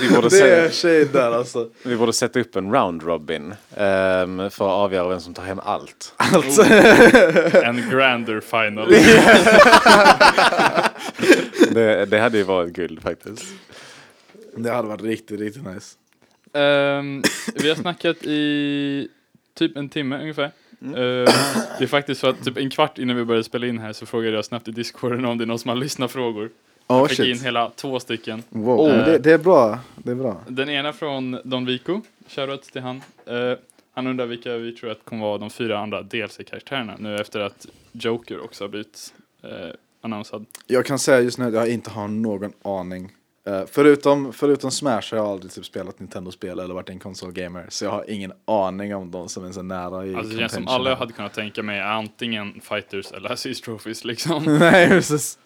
vi, borde det shade där alltså. vi borde sätta upp en round robin ehm, för att avgöra vem som tar hem allt. alltså. <laughs> En grander final. Det, det hade ju varit guld faktiskt. Det hade varit riktigt, riktigt nice. Ehm, vi har snackat i typ en timme ungefär. Mm. Ehm, det är faktiskt så att typ en kvart innan vi började spela in här så frågade jag snabbt i discorden om det är någon som har lyssnat frågor. Oh Jag fick in shit. hela två stycken. Wow. Men det, det är bra. Det är bra. Den ena från Don Vico, shoutout till han. Eh, han undrar vilka vi tror att kommer vara de fyra andra DLC-karaktärerna nu efter att Joker också har blivit eh, annonsad. Jag kan säga just nu att jag inte har någon aning. Eh, förutom, förutom Smash har jag aldrig typ spelat Nintendo-spel eller varit en konsol-gamer. Så jag har ingen aning om de som är så nära i Alltså det som alla jag hade kunnat tänka mig är antingen fighters eller assist trophies liksom. <laughs> Nej, precis.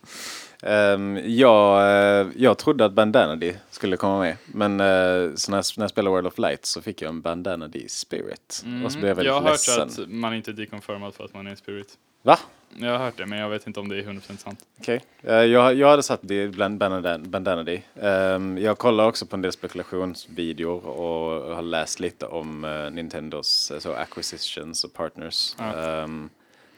Um, jag, eh, jag trodde att Bandanady skulle komma med. Men uh, så när, jag, när jag spelade World of Light så fick jag en Bandanady Spirit. Och så blev jag väldigt jag har hört ledsen. att man inte är deconfirmad för att man är en spirit. Va? Jag har hört det men jag vet inte om det är 100% sant. Okej. Eh, jag, jag hade satt det bland Bandan- Bandanady. Um, jag kollar också på en del spekulationsvideor och har läst lite om eh, Nintendos eh, så acquisitions och partners. Ehm,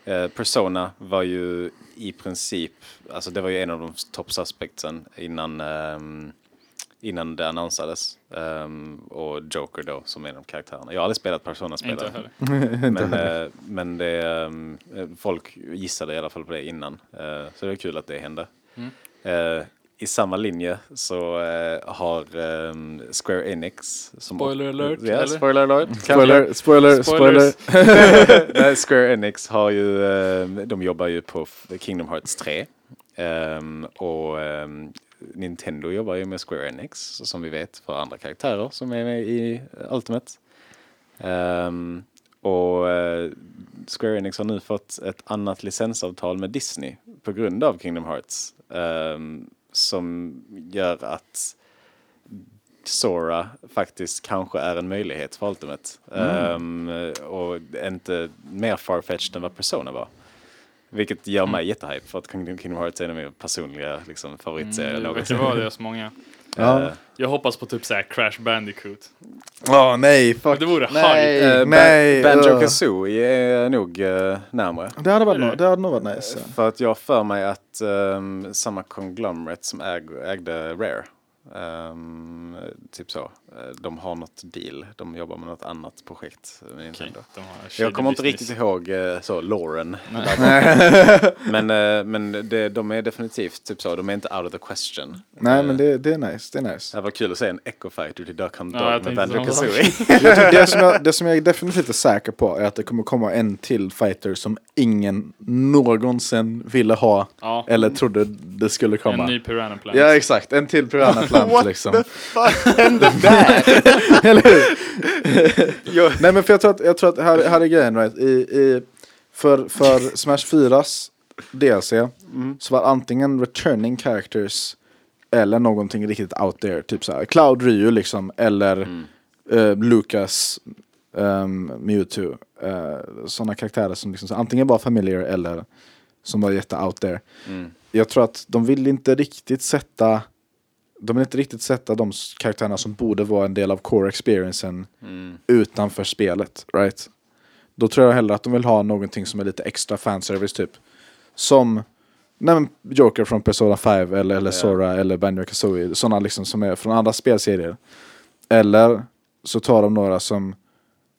eh, Persona var ju i princip, alltså det var ju en av de top suspectsen innan, ehm, innan det annonsades. Ehm, och Joker då som en av karaktärerna. Jag har aldrig spelat Persona-spel. Inte jag heller. <laughs> Men, eh, men det, eh, folk gissade i alla fall på det innan. Eh, så det är kul att det hände. Mm. Eh, I samma linje så eh, har ehm, Square Enix... Som Spoiler alert, Ja, spoiler alert. <laughs> Spoiler, spoiler, spoiler. <laughs> Nej, Square Enix har ju, ehm, de jobbar ju på Kingdom Hearts 3. Ehm, och ehm, Nintendo jobbar ju med Square Enix, som vi vet, för andra karaktärer som är med i Ultimate. Ehm, och eh, Square Enix har nu fått ett annat licensavtal med Disney på grund av Kingdom Hearts. ehm, som gör att Sora faktiskt kanske är en möjlighet för Ultimate. Ehm, och inte mer farfetched än vad Persona var. Vilket gör mig jättehype för att Kingdom Hearts är en av mina personliga liksom, favoritserier Mm, det verkar vara det hos många. <laughs> Ja. Jag hoppas på typ såhär Crash Bandicoot. Åh nej, fuck. Det vore nej, hype. eh, nej. Ba- Banjo uh. Kazooie är nog uh, närmare. Det hade, varit no- det hade nog varit nice. ja. För att jag för mig att ehm, samma conglomerate som äg, ägde Rare, ehm, typ så. Eh, De har något deal. De jobbar med något annat projekt. har Jag kommer inte riktigt ihåg eh, så, Lauren. <laughs> Men, eh, men det, de är definitivt typ så. De är inte out of the question. Nej men det, det är nice, det är nice. Det var kul att se en Echo Fighter till Duck Hunt Ja, Dog med Banjo. Kazooie. Det, som jag, det som jag är definitivt är säker på är att det kommer komma en till fighter som ingen någonsin ville ha Ja, eller trodde det skulle komma. en ny Piranha Plant. Ja exakt, en till Piranha Plant <laughs> liksom. fuck hände <laughs> där? Eller hur? Nej men för jag tror att, jag tror att här, här är grejen right. I, i, för, för Smash 4s DLC så var antingen returning characters eller någonting riktigt out there. Typ såhär Cloud Ryu liksom eller eh, Lucas um, Mewtwo. Uh, Sådana karaktärer som liksom, så antingen var familiar eller som var jätte out there. Mm. Jag tror att de vill inte riktigt sätta de vill inte riktigt sätta de karaktärerna som borde vara en del av core experiencen Mm. utanför spelet, right? Då tror jag hellre att de vill ha någonting som är lite extra fanservice typ. Som nej, Joker från Persona 5 eller, eller. Sora eller Banjo Kazooie. Sådana liksom som är från andra spelserier. Eller så tar de några som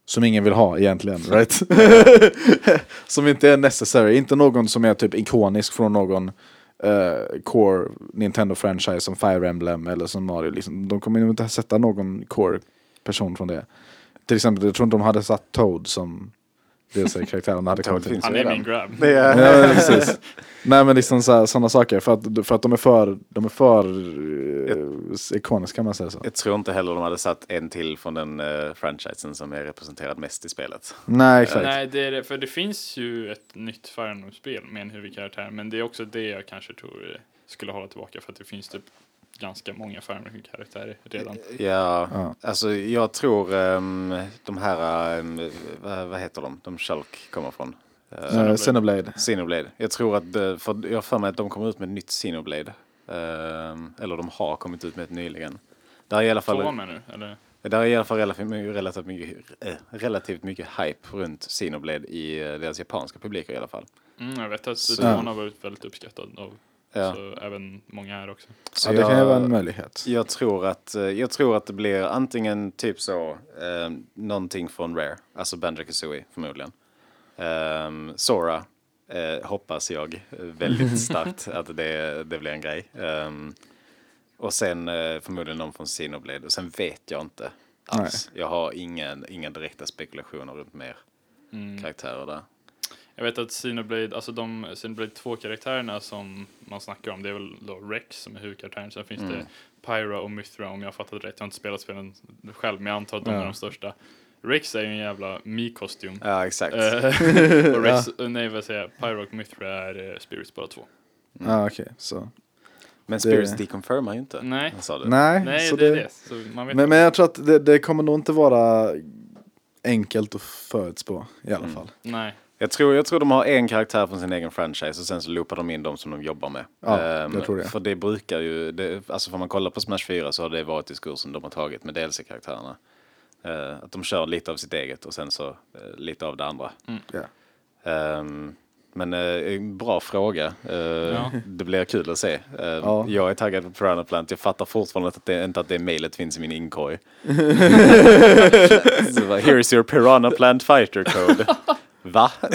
som ingen vill ha egentligen, right? <laughs> <laughs> som inte är necessary. Inte någon som är typ ikonisk från någon uh, core Nintendo-franchise som Fire Emblem eller som Mario. Liksom. De kommer nog inte sätta någon core person från det. Till exempel, jag tror inte de hade satt Toad som DLC-karaktär om det hade Toad kommit in. finns Han är min grab. Det är, Ja, <laughs> precis. Nej men liksom sådana saker för att, för att de är för, de är för uh, ikoniska kan man säga så. jag tror inte heller de hade satt en till från den eh, franchisen som är representerad mest i spelet. Nej exakt. Nej, det är det, för det finns ju ett nytt Fire Emblem-spel med en huvudkaraktär, men det är också det jag kanske tror eh, skulle hålla tillbaka, för att det finns typ ganska många Fire Emblem-karaktärer redan. Ja, Ja. alltså jag tror ehm, de här, um, vad, vad heter de, de Shulk kommer från? Uh, Uh, Xenoblade. Xenoblade. Jag tror att, för jag har för mig att de kommer ut med ett nytt Xenoblade. Ehm, eller de har kommit ut med ett nyligen. Där är i alla fall, Två med nu, eller? där är i alla fall relativt, mycket- relativt, mycket, eh, relativt mycket hype runt Xenoblade i eh, deras japanska publiker i alla fall. Mm, jag vet att Så- har varit väldigt uppskattad av, Ja. så även många här också. Så Ja, det kan ju jag- vara en möjlighet. Jag tror att, eh, jag tror att det blir antingen typ så, eh, någonting från Rare, alltså Banjo Kazooie förmodligen. Um, Sora eh, hoppas jag eh, väldigt <laughs> starkt att det, det blir en grej. Ehm, och sen eh, förmodligen någon från Xenoblade och sen vet jag inte alls. Jag har ingen, inga direkta spekulationer runt mer Mm. karaktärer där. Jag vet att Xenoblade, alltså de Xenoblade 2-karaktärerna som man snackar om, det är väl då Rex som är huvudkaraktären. Sen finns Mm. det Pyra och Mythra om jag har fattat rätt. Jag har inte spelat spelen själv, men jag antar att de Ja. är de största. Rex är ju en jävla Me-kostym. Ja, exakt. Eh, <laughs> och Rex, nej vad säger jag, Pyra och Mythra är eh, Spirits båda två. Mm. Ja okej, så. Men Spirits det- deconfirmar ju inte. Nej. Sa du? Nej, Nej, så det är det. Så man vet Men, men jag tror att det, det kommer nog inte vara enkelt att förutspå i alla Mm. fall. Nej. Jag tror, jag tror de har en karaktär från sin egen franchise och sen så loopar de in dem som de jobbar med. Ja, Ehm, jag tror det. För det brukar ju, det, alltså får man kolla på Smash 4 så har det varit diskursen de har tagit med DLC-karaktärerna. Eh, att de kör lite av sitt eget och sen så eh, lite av det andra. Ja. Ehm, men eh, bra fråga. Eh, Det blir kul att se. Eh, Ja. Jag är taggad på Piranha Plant. Jag fattar fortfarande att det, inte att det mejlet finns i min inkorg. <laughs> <laughs> Så bara, Here is your Piranha Plant fighter code. <laughs> Va? Vad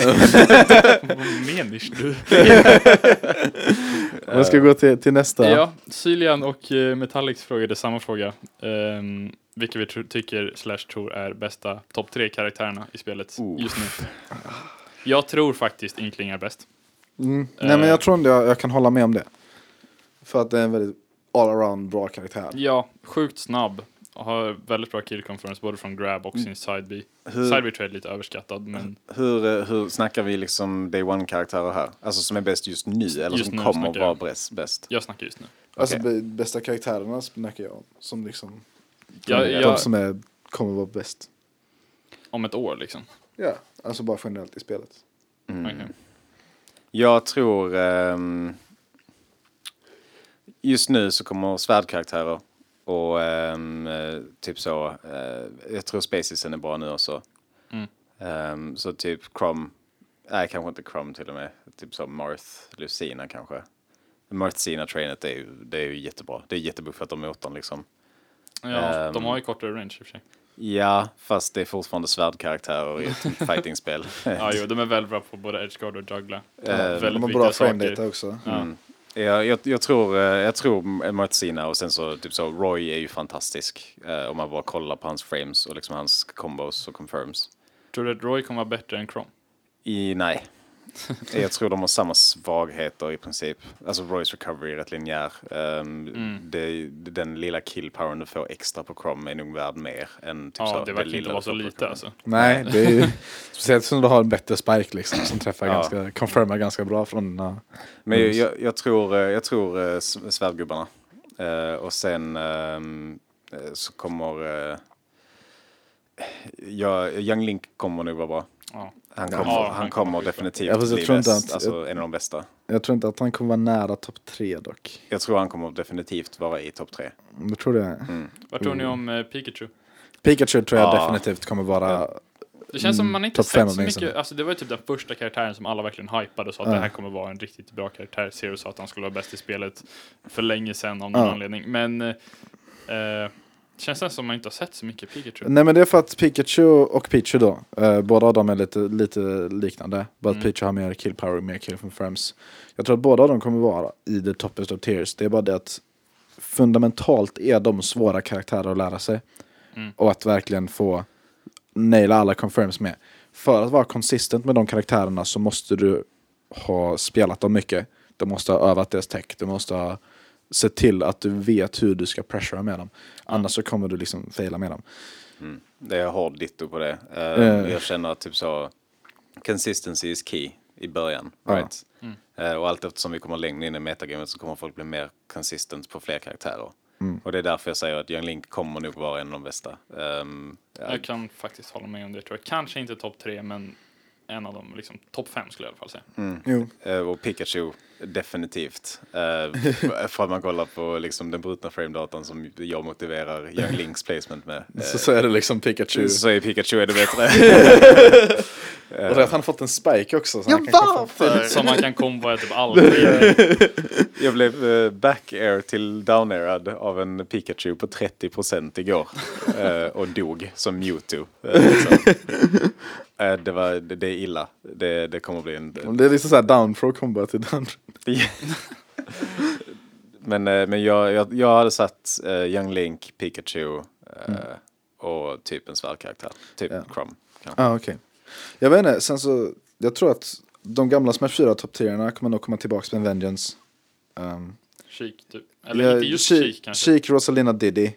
menar du? Jag ska gå till, till nästa. Ja, Sylian och eh, Metallics frågade samma fråga. Um, vilka vi tycker slash tror är bästa topp tre karaktärerna i spelet Oof. just nu. Jag tror faktiskt Inkling är bäst. Mm. Nej men Eh. jag tror inte jag, jag kan hålla med om det. För att det är en väldigt all around bra karaktär. Ja, sjukt snabb. Har väldigt bra kill confirms både från grab och sin side B. Hur- Side B tror jag är lite överskattad men Hur, eh, hur snackar vi liksom Day One-karaktärer här? Alltså som är bäst just nu eller Just som nu kommer vara jag. bäst? bäst? jag snackar just nu. Alltså b- bästa karaktärerna snackar jag om. Som liksom, Ja, de ja, som är, kommer vara bäst. om ett år liksom. Ja, alltså bara generellt i spelet. Mm. Okej. Jag tror... ehm, just nu så kommer svärdkaraktärer och ehm, eh, typ så. eh, jag tror Spacisen är bra nu också. Mm. Ehm, så typ Crom. Nej, kanske inte Crom till och med. Typ så Marth, Lucina kanske. Marth Sina trainet är ju, det är ju jättebra. Det är jättebuffat av motorn liksom. Ja, Ehm. de har ju kortare range i och för sig. Ja, fast det är fortfarande svärdkaraktärer i ett <laughs> fightingspel. Ja, jo, de är väldigt bra på både edgeguard och juggla. Eh, väldigt De har bra frame data också. Ja. Mm. Ja, jag, jag tror, eh, jag tror Martzina och sen så typ så Roy är ju fantastisk. Eh, om man bara kollar på hans frames och liksom hans combos och confirms. Tror du att Roy kommer vara bättre än Chrome? I, nej. <laughs> jag tror de har samma svagheter i princip. Alltså Roys recovery är rätt linjär. Um, Mm. det, den lilla killpowern du får extra på Chrome är nog värd mer än typ Ja, så, det verkar inte vara så lite alltså. Nej, det är ju <laughs> speciellt som du har en bättre spike liksom som träffar Ja. ganska, confirmar ganska bra från uh, Men jag, jag, jag tror, eh, jag tror eh, s- svärdgubbarna. Eh, och sen eh, så kommer... eh, ja, Young Link kommer nog vara bra. Ja. Han Ja. kommer, Ja, han han kommer definitivt Ja, jag bli tror inte bäst. att- Alltså en av de bästa. Jag tror inte att han kommer vara nära topp tre dock. Jag tror han kommer definitivt vara i topp tre. Det tror jag. Mm. Vad tror ni om eh, Pikachu? Pikachu tror jag Ja. definitivt kommer vara... Det känns som Mm, man inte sett så mycket, alltså det var ju typ den första karaktären som alla verkligen hypade och sa att Ja. det här kommer vara en riktigt bra karaktär. Zero sa att han skulle vara bäst i spelet för länge sedan av någon Ja. anledning. Men eh, eh, känns det som man inte har sett så mycket Pikachu. Nej men det är för att Pikachu och Pichu då, eh, båda av dem är lite, lite liknande. Bara att Mm. Pichu har mer kill power, mer kill from frames. Jag tror att båda av dem kommer vara i the toppest of tiers. Det är bara det att fundamentalt är de svåra karaktärer att lära sig. Mm. Och att verkligen få naila alla confirms med. För att vara konsistent med de karaktärerna så måste du ha spelat dem mycket. Du måste ha övat deras tech. Du måste ha sett till att du vet hur du ska pressura med dem. Annars så kommer du liksom faila med dem. Mm. Det är hård ditto på det. Eh, Eh. Jag känner att typ så consistency is key i början. Ja. Right? Mm. Eh, och allt eftersom vi kommer längre in i metagamet så kommer folk bli mer consistent på fler karaktärer. Mm. Och det är därför jag säger att Young Link kommer nog vara en av de bästa. Ehm, ja, Jag kan faktiskt hålla med om det tror jag. Kanske inte topp tre men en av dem, liksom topp fem skulle jag i alla fall säga. mm. Jo. Eh, och Pikachu, definitivt. Uh, för att man kollar på liksom, den brutna frame-datan som jag motiverar Young Links placement med. Eh, <laughs> Så, så är det liksom Pikachu. så är Pikachu är det bättre. <laughs> Och det att han har fått en spike också. Så Ja, han kan komma- varför? Som man kan komboa typ aldrig. <laughs> Jag blev uh, back-air till down-airad av en Pikachu på 30% igår. Eh, och dog som Mewtwo. Eh, liksom. Eh, det, var, det, det är illa. Det, det kommer bli en... Det är liksom såhär down throw combo till down men eh, men jag, jag, jag hade satt eh, Young Link, Pikachu eh, och typ en svärdkaraktär. Typ Ja. Crumb. kanske. Ja ah, okej. Jag vet inte, sen så, jag tror att de gamla Smash 4 top tierna kommer nog komma tillbaka med en vengeance. Um, Chic typ. Eller ja, inte just Chic- chic kanske. Chic, Rosalina Diddy.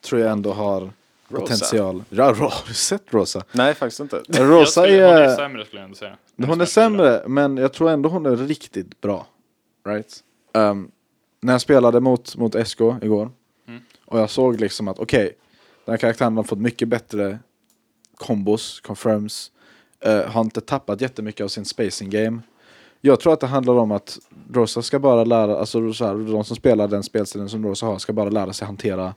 Tror jag ändå har Rosa. potential. Ja, Ro- har du sett Rosa? Nej, faktiskt inte. <laughs> Rosa skulle, Hon är är... sämre skulle jag ändå säga. Hon är sämre, men jag tror ändå hon är riktigt bra. Right? Um, när jag spelade mot, mot SK igår Mm. och jag såg liksom att okej, den här karaktären har fått mycket bättre combos, confirms, eh, har inte tappat jättemycket av sin spacing game. Jag tror att det handlar om att Rosa ska bara lära, alltså så här, de som spelar den spelstilen som Rosa har ska bara lära sig hantera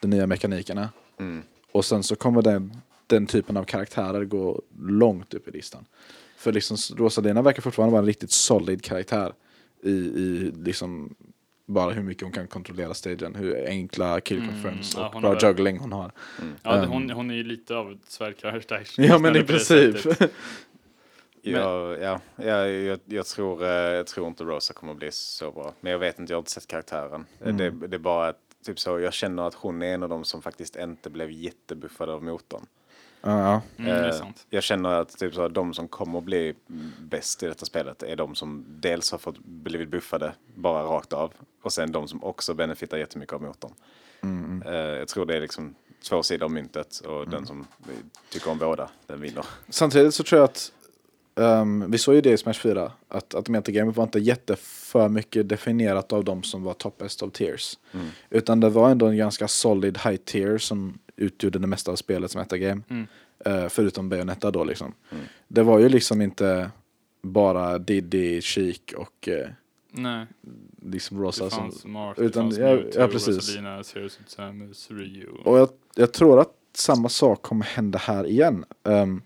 de nya mekanikerna. Mm. Och sen så kommer den, den typen av karaktärer gå långt upp i listan. För liksom Rosalina verkar fortfarande vara en riktigt solid karaktär i, i liksom bara hur mycket hon kan kontrollera stagen, hur enkla kill Mm, confirms ja, och bra väl- juggling hon har. Ja, det, Um, hon, hon är ju lite av ett svärdkaraktär. <laughs> Ja men i princip. <laughs> Ja, ja, ja, jag, jag, tror, eh, jag tror inte Rosa kommer bli så bra. Men jag vet inte, jag har inte sett karaktären. Mm. Det, det är bara att, typ så, jag känner att hon är en av dem som faktiskt inte blev jättebuffade av motorn. Ja, ja. Mm, Eh. Jag känner att typ så, de som kommer att bli bäst i detta spelet är de som dels har fått blivit buffade bara rakt av och sen de som också benefitar jättemycket av motorn. Mm, Eh, Jag tror det är liksom två sidor av myntet och den som tycker om båda, den vinner. Samtidigt så tror jag att ehm, vi såg ju det i Smash 4 att, att metagamet var inte jätteför mycket definierat av de som var top best of tiers. Mm. Utan det var ändå en ganska solid high tier som utgjorde det mesta av spelets metagame. Mm. Eh, förutom Bayonetta då liksom. Mm. Det var ju liksom inte bara Diddy, Chic och eh, Nej, liksom det Rosa som... fanns Mark, utan- det fanns ja, Mewtwo, ja, precis. Rosalina, Sirius Samus, Ryu. Och jag, jag tror att samma sak kommer hända här igen. Ehm,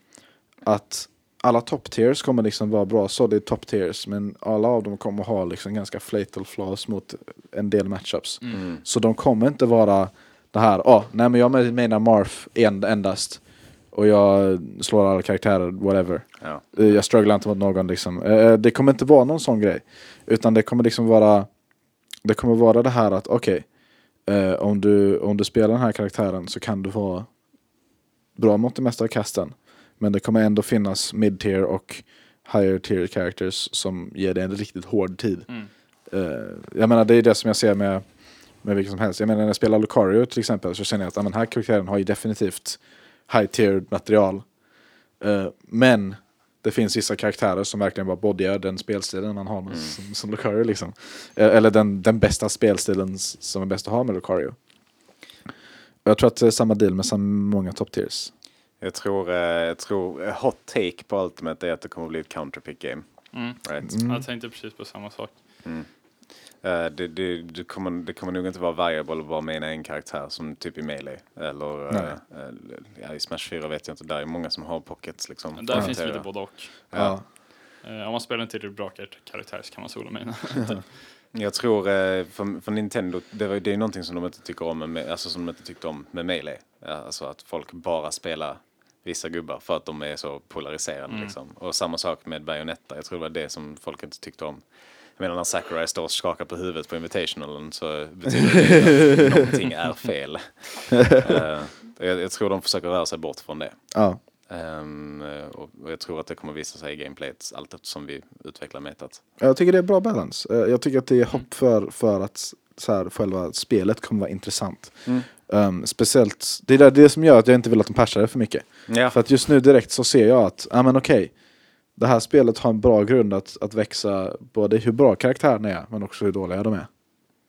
att alla top tiers kommer liksom vara bra solid top tiers men alla av dem kommer ha liksom ganska fatal flaws mot en del matchups. Mm. Så de kommer inte vara det här, ja, nej men jag menar Marth en, endast. Och jag slår alla karaktärer, whatever. Ja. Eh, Jag strugglar inte mot någon liksom. Eh, Det kommer inte vara någon sån grej. Utan det kommer liksom vara Det kommer vara det här att okej eh, om, du, om du spelar den här karaktären så kan du vara bra mot det mesta av kasten. Men det kommer ändå finnas mid-tier och higher tier characters som ger dig en riktigt hård tid. Mm. Eh, jag menar det är det som jag ser med, med vilken som helst. Jag menar när jag spelar Lucario till exempel så känner jag att ah, den här karaktären har ju definitivt high tier material. Eh, men det finns vissa karaktärer som verkligen bara bodyar den spelstilen man har med, som, som Lucario liksom. Eh, eller den, den bästa spelstilen som är bäst att ha med Lucario. Jag tror att det är samma deal med många top tiers. Jag tror, eh, jag tror eh, hot take på Ultimate är att det kommer att bli ett counterpick game. Mm. Right? Jag tänkte precis på samma sak. Eh, det, det, det, kommer, det kommer nog inte vara variable att vara med en karaktär som typ i Melee. Eller eh, eh, ja, i Smash 4 vet jag inte, där är många som har pockets liksom. Där finns lite både och. Ja. Om man spelar en tillräckligt bra kar- karaktär så kan man solo med <laughs> Jag tror eh, för, för Nintendo, det, det är någonting som de inte tycker om, med, alltså som de inte tyckte om med Melee. Alltså att folk bara spelar vissa gubbar för att de är så polariserande liksom. Och samma sak med Bayonetta, jag tror det var det som folk inte tyckte om. Jag menar när Sakurai står och skakar på huvudet på Invitationalen så betyder det att <laughs> någonting är fel. <laughs> Eh, jag, jag tror de försöker röra sig bort från det. Ja. Ehm, och jag tror att det kommer visa sig i gameplayet allt eftersom vi utvecklar metat. Jag tycker det är bra balance. Eh, Jag tycker att det är hopp för, för att så här, själva spelet kommer vara intressant. Um, speciellt, det är det, det som gör att jag inte vill att de patchar det för mycket. Ja. För att just nu direkt så ser jag att, ja men okej. det här spelet har en bra grund att, att växa både hur bra karaktärerna är men också hur dåliga de är.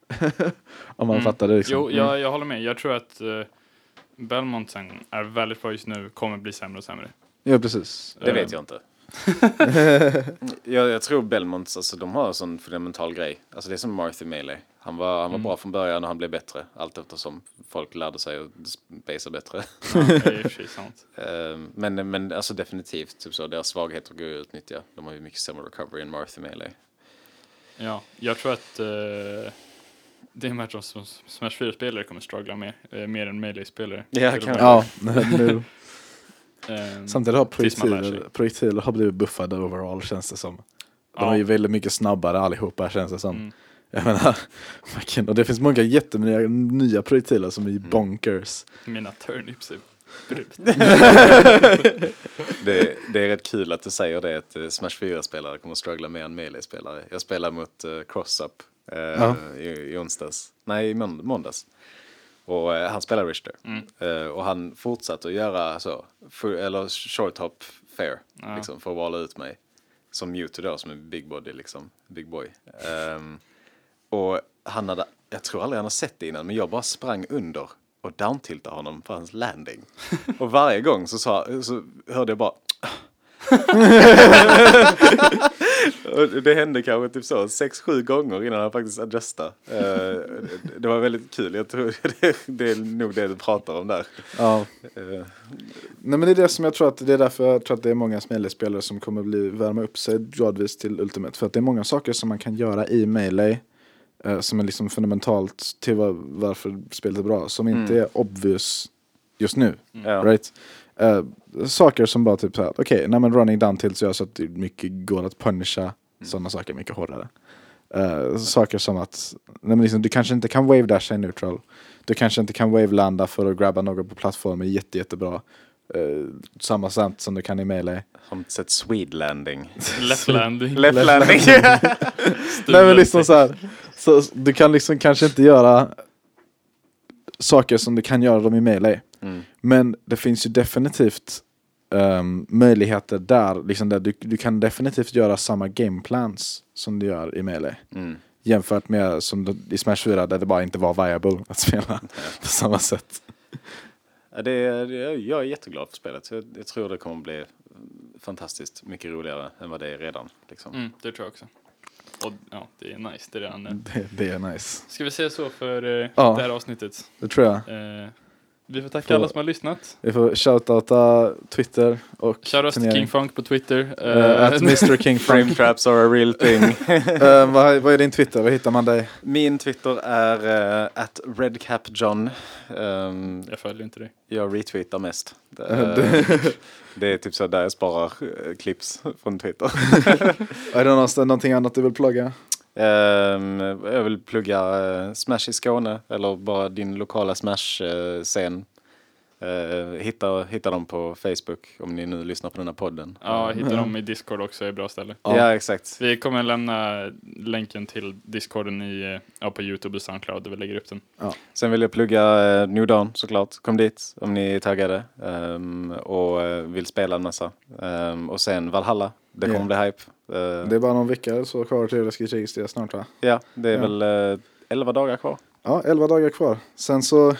<laughs> Om man Mm. fattar det liksom. Jo, jag, jag håller med. Jag tror att uh, Belmont sen är väldigt bra just nu, kommer bli sämre och sämre. Ja precis. Det Eh, vet jag inte. <laughs> jag, jag tror Belmonts, alltså de har en sån fundamental grej. Alltså det är som Marthy Melee. Han var, han var bra från början och han blev bättre allt eftersom folk lärde sig att spacea bättre. Ja, det. <laughs> Eh, men, men alltså definitivt, typ så, deras svagheter går ju att utnyttja. De har ju mycket sämre recovery än Marthy Melee. Ja, jag tror att uh, det är en match som Smash 4-spelare kommer struggla med, eh, mer än Melee-spelare. Ja, kan. Ja, nu. <laughs> Ehm, Samtidigt har projektiler, projektiler har blivit buffade overall känns det som. De Ja. är ju väldigt mycket snabbare allihopa känns det som. Mm. Jag menar, <laughs> och det finns många jättenya nya projektiler som är Mm. bonkers. Mina turnips är. <laughs> Det, det är rätt kul att du säger det att eh, Smash 4-spelare kommer att struggla mer än Melee-spelare. Jag spelar mot uh, Crossup uh, Ja. i, i onsdags. Nej, i månd- måndags. Och eh, han spelar Richter. Mm. Eh, och han fortsatte att göra så, full, eller short hop fair, Ja. liksom, för att valla ut mig. Som Mewtwo då, som är big body, liksom, big boy. Ehm, och han hade, jag tror aldrig han har sett det innan, men jag bara sprang under och downtiltade honom på hans landing. <laughs> Och varje gång så, sa, så hörde jag bara Och <laughs> det hände kanske typ så sex, sju gånger innan han faktiskt adjustade. Eh, det var väldigt kul. Jag tror <laughs> det, är nog det du pratar om där. Ja. Eh, Nej men det är det som jag tror att det är därför jag tror att det är många spelare som kommer bli värma upp sig gradvis till Ultimate. För att det är många saker som man kan göra i Melee eh, som är liksom fundamentalt till var, varför spelet är bra. Som inte är obvious just nu. ja. Right? Eh, saker som bara typ såhär, okej, nej men running down tills gör så att det mycket går att punisha sådana saker mycket hårdare. Eh, saker som att, nej men liksom, du kanske inte kan wave dasha i neutral. Du kanske inte kan wave landa för att grabba något på plattformen jätte, jättebra. Uh, samma sant som du kan i melee. Inte sett Swede landing. <laughs> Left landing. Left landing. <laughs> Nej men liksom så här, så du kan liksom kanske inte göra saker som du kan göra dem i melee. Mm. Men det finns ju definitivt ehm, möjligheter där, liksom där du, du kan definitivt göra samma gameplans som du gör i melee. Mm. Jämfört med som det- i Smash 4 där det bara inte var viable att spela <laughs> på samma sätt. Ja, det är, det är, jag är jätteglad för spelet. Jag, jag tror det kommer bli fantastiskt mycket roligare än vad det är redan. Liksom. Mm, det tror jag också. Och ja, det är nice. Det är redan, eh. Det, det är nice. Ska vi säga så för eh, Ja. det här avsnittet? Det tror jag. Eh, Vi får tacka Får- alla som har lyssnat. Vi får shoutouta Twitter och Shoutout till. King Funk på Twitter. Eh, At <laughs> Mr King Frame traps are a real thing. <laughs> Eh, vad, vad är din Twitter? Var hittar man dig? Min Twitter är uh, at redcapjohn. Um, Jag följer inte dig. jag retweetar mest. Det, <laughs> det är typ så där jag sparar eh, clips från Twitter. Är det någonting annat du vill plugga? Ehm, jag vill plugga eh, Smash i Skåne eller bara din lokala Smash-scen. Uh, hitta, hitta dem på Facebook om ni nu lyssnar på den här podden. Ja, hitta dem i Discord också är ett bra ställe. Ja, Ja. exakt. Vi kommer lämna länken till Discorden i, eh, ja, på Youtube och Soundcloud där vi lägger upp den. Sen vill jag plugga uh, New Dawn såklart. Kom dit om ni är taggade ehm, och eh, vill spela en massa. Ehm, och sen Valhalla. Det kommer Ja. bli hype. Eh, Det är bara någon vecka så kvar till Läskigt registrera snart va? Ja, det är Ja. väl uh, 11 dagar kvar. Ja, 11 dagar kvar. Sen så,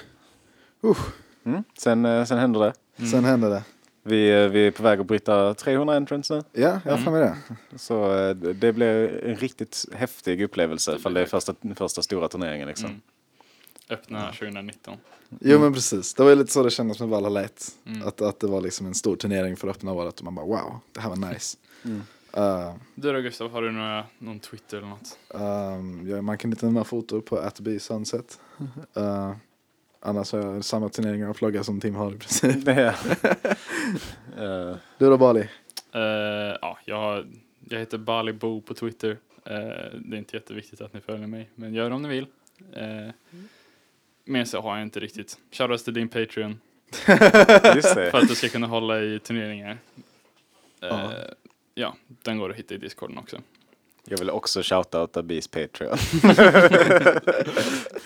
Mm. Sen, eh, sen händer det. Mm. sen händer det. Vi, eh, vi är på väg att bryta 300 entrance nu. Ja, jag har för mig det. Så eh, det blir en riktigt häftig upplevelse ifall det är första, första stora turneringen liksom. Mm. Öppna 2019. Jo men precis, det var ju lite så det kändes med Valhalla 1. Mm. Att, att det var liksom en stor turnering för att öppna året och man bara wow, det här var nice. Uh, Du då Gustav, har du några, någon Twitter eller något? um, ja, man kan hitta mina foton på atbesunset. Uh, <laughs> annars har jag samma turneringar att plugga som Tim har i princip. Eh, Du då Bali? Ja, jag, jag heter Bali Bo på Twitter. Det är inte jätteviktigt att ni följer mig, men gör om ni vill. Uh, men så har jag inte riktigt. Shoutouts till din Patreon <laughs> just det. för att du ska kunna hålla i turneringar. Eh, Ja. den går att hitta i Discorden också. Jag vill också shoutouta Bees Patreon. <laughs>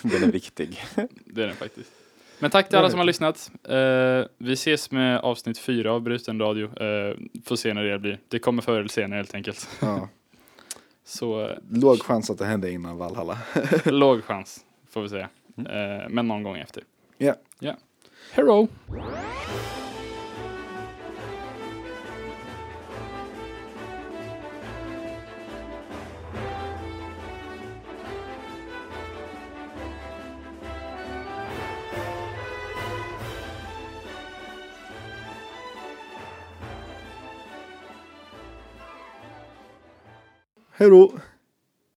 Den är viktig. Det är den faktiskt. Men tack till alla som har lyssnat. Eh, vi ses med avsnitt fyra av Bruten Radio. Uh, får se när det blir. Det kommer förr eller senare helt enkelt. Ja. <laughs> Så eh, Låg chans att det hände innan Valhalla. <laughs> låg chans, får vi säga. Eh, men någon gång efter. Ja. Ja. Hello! Hej då!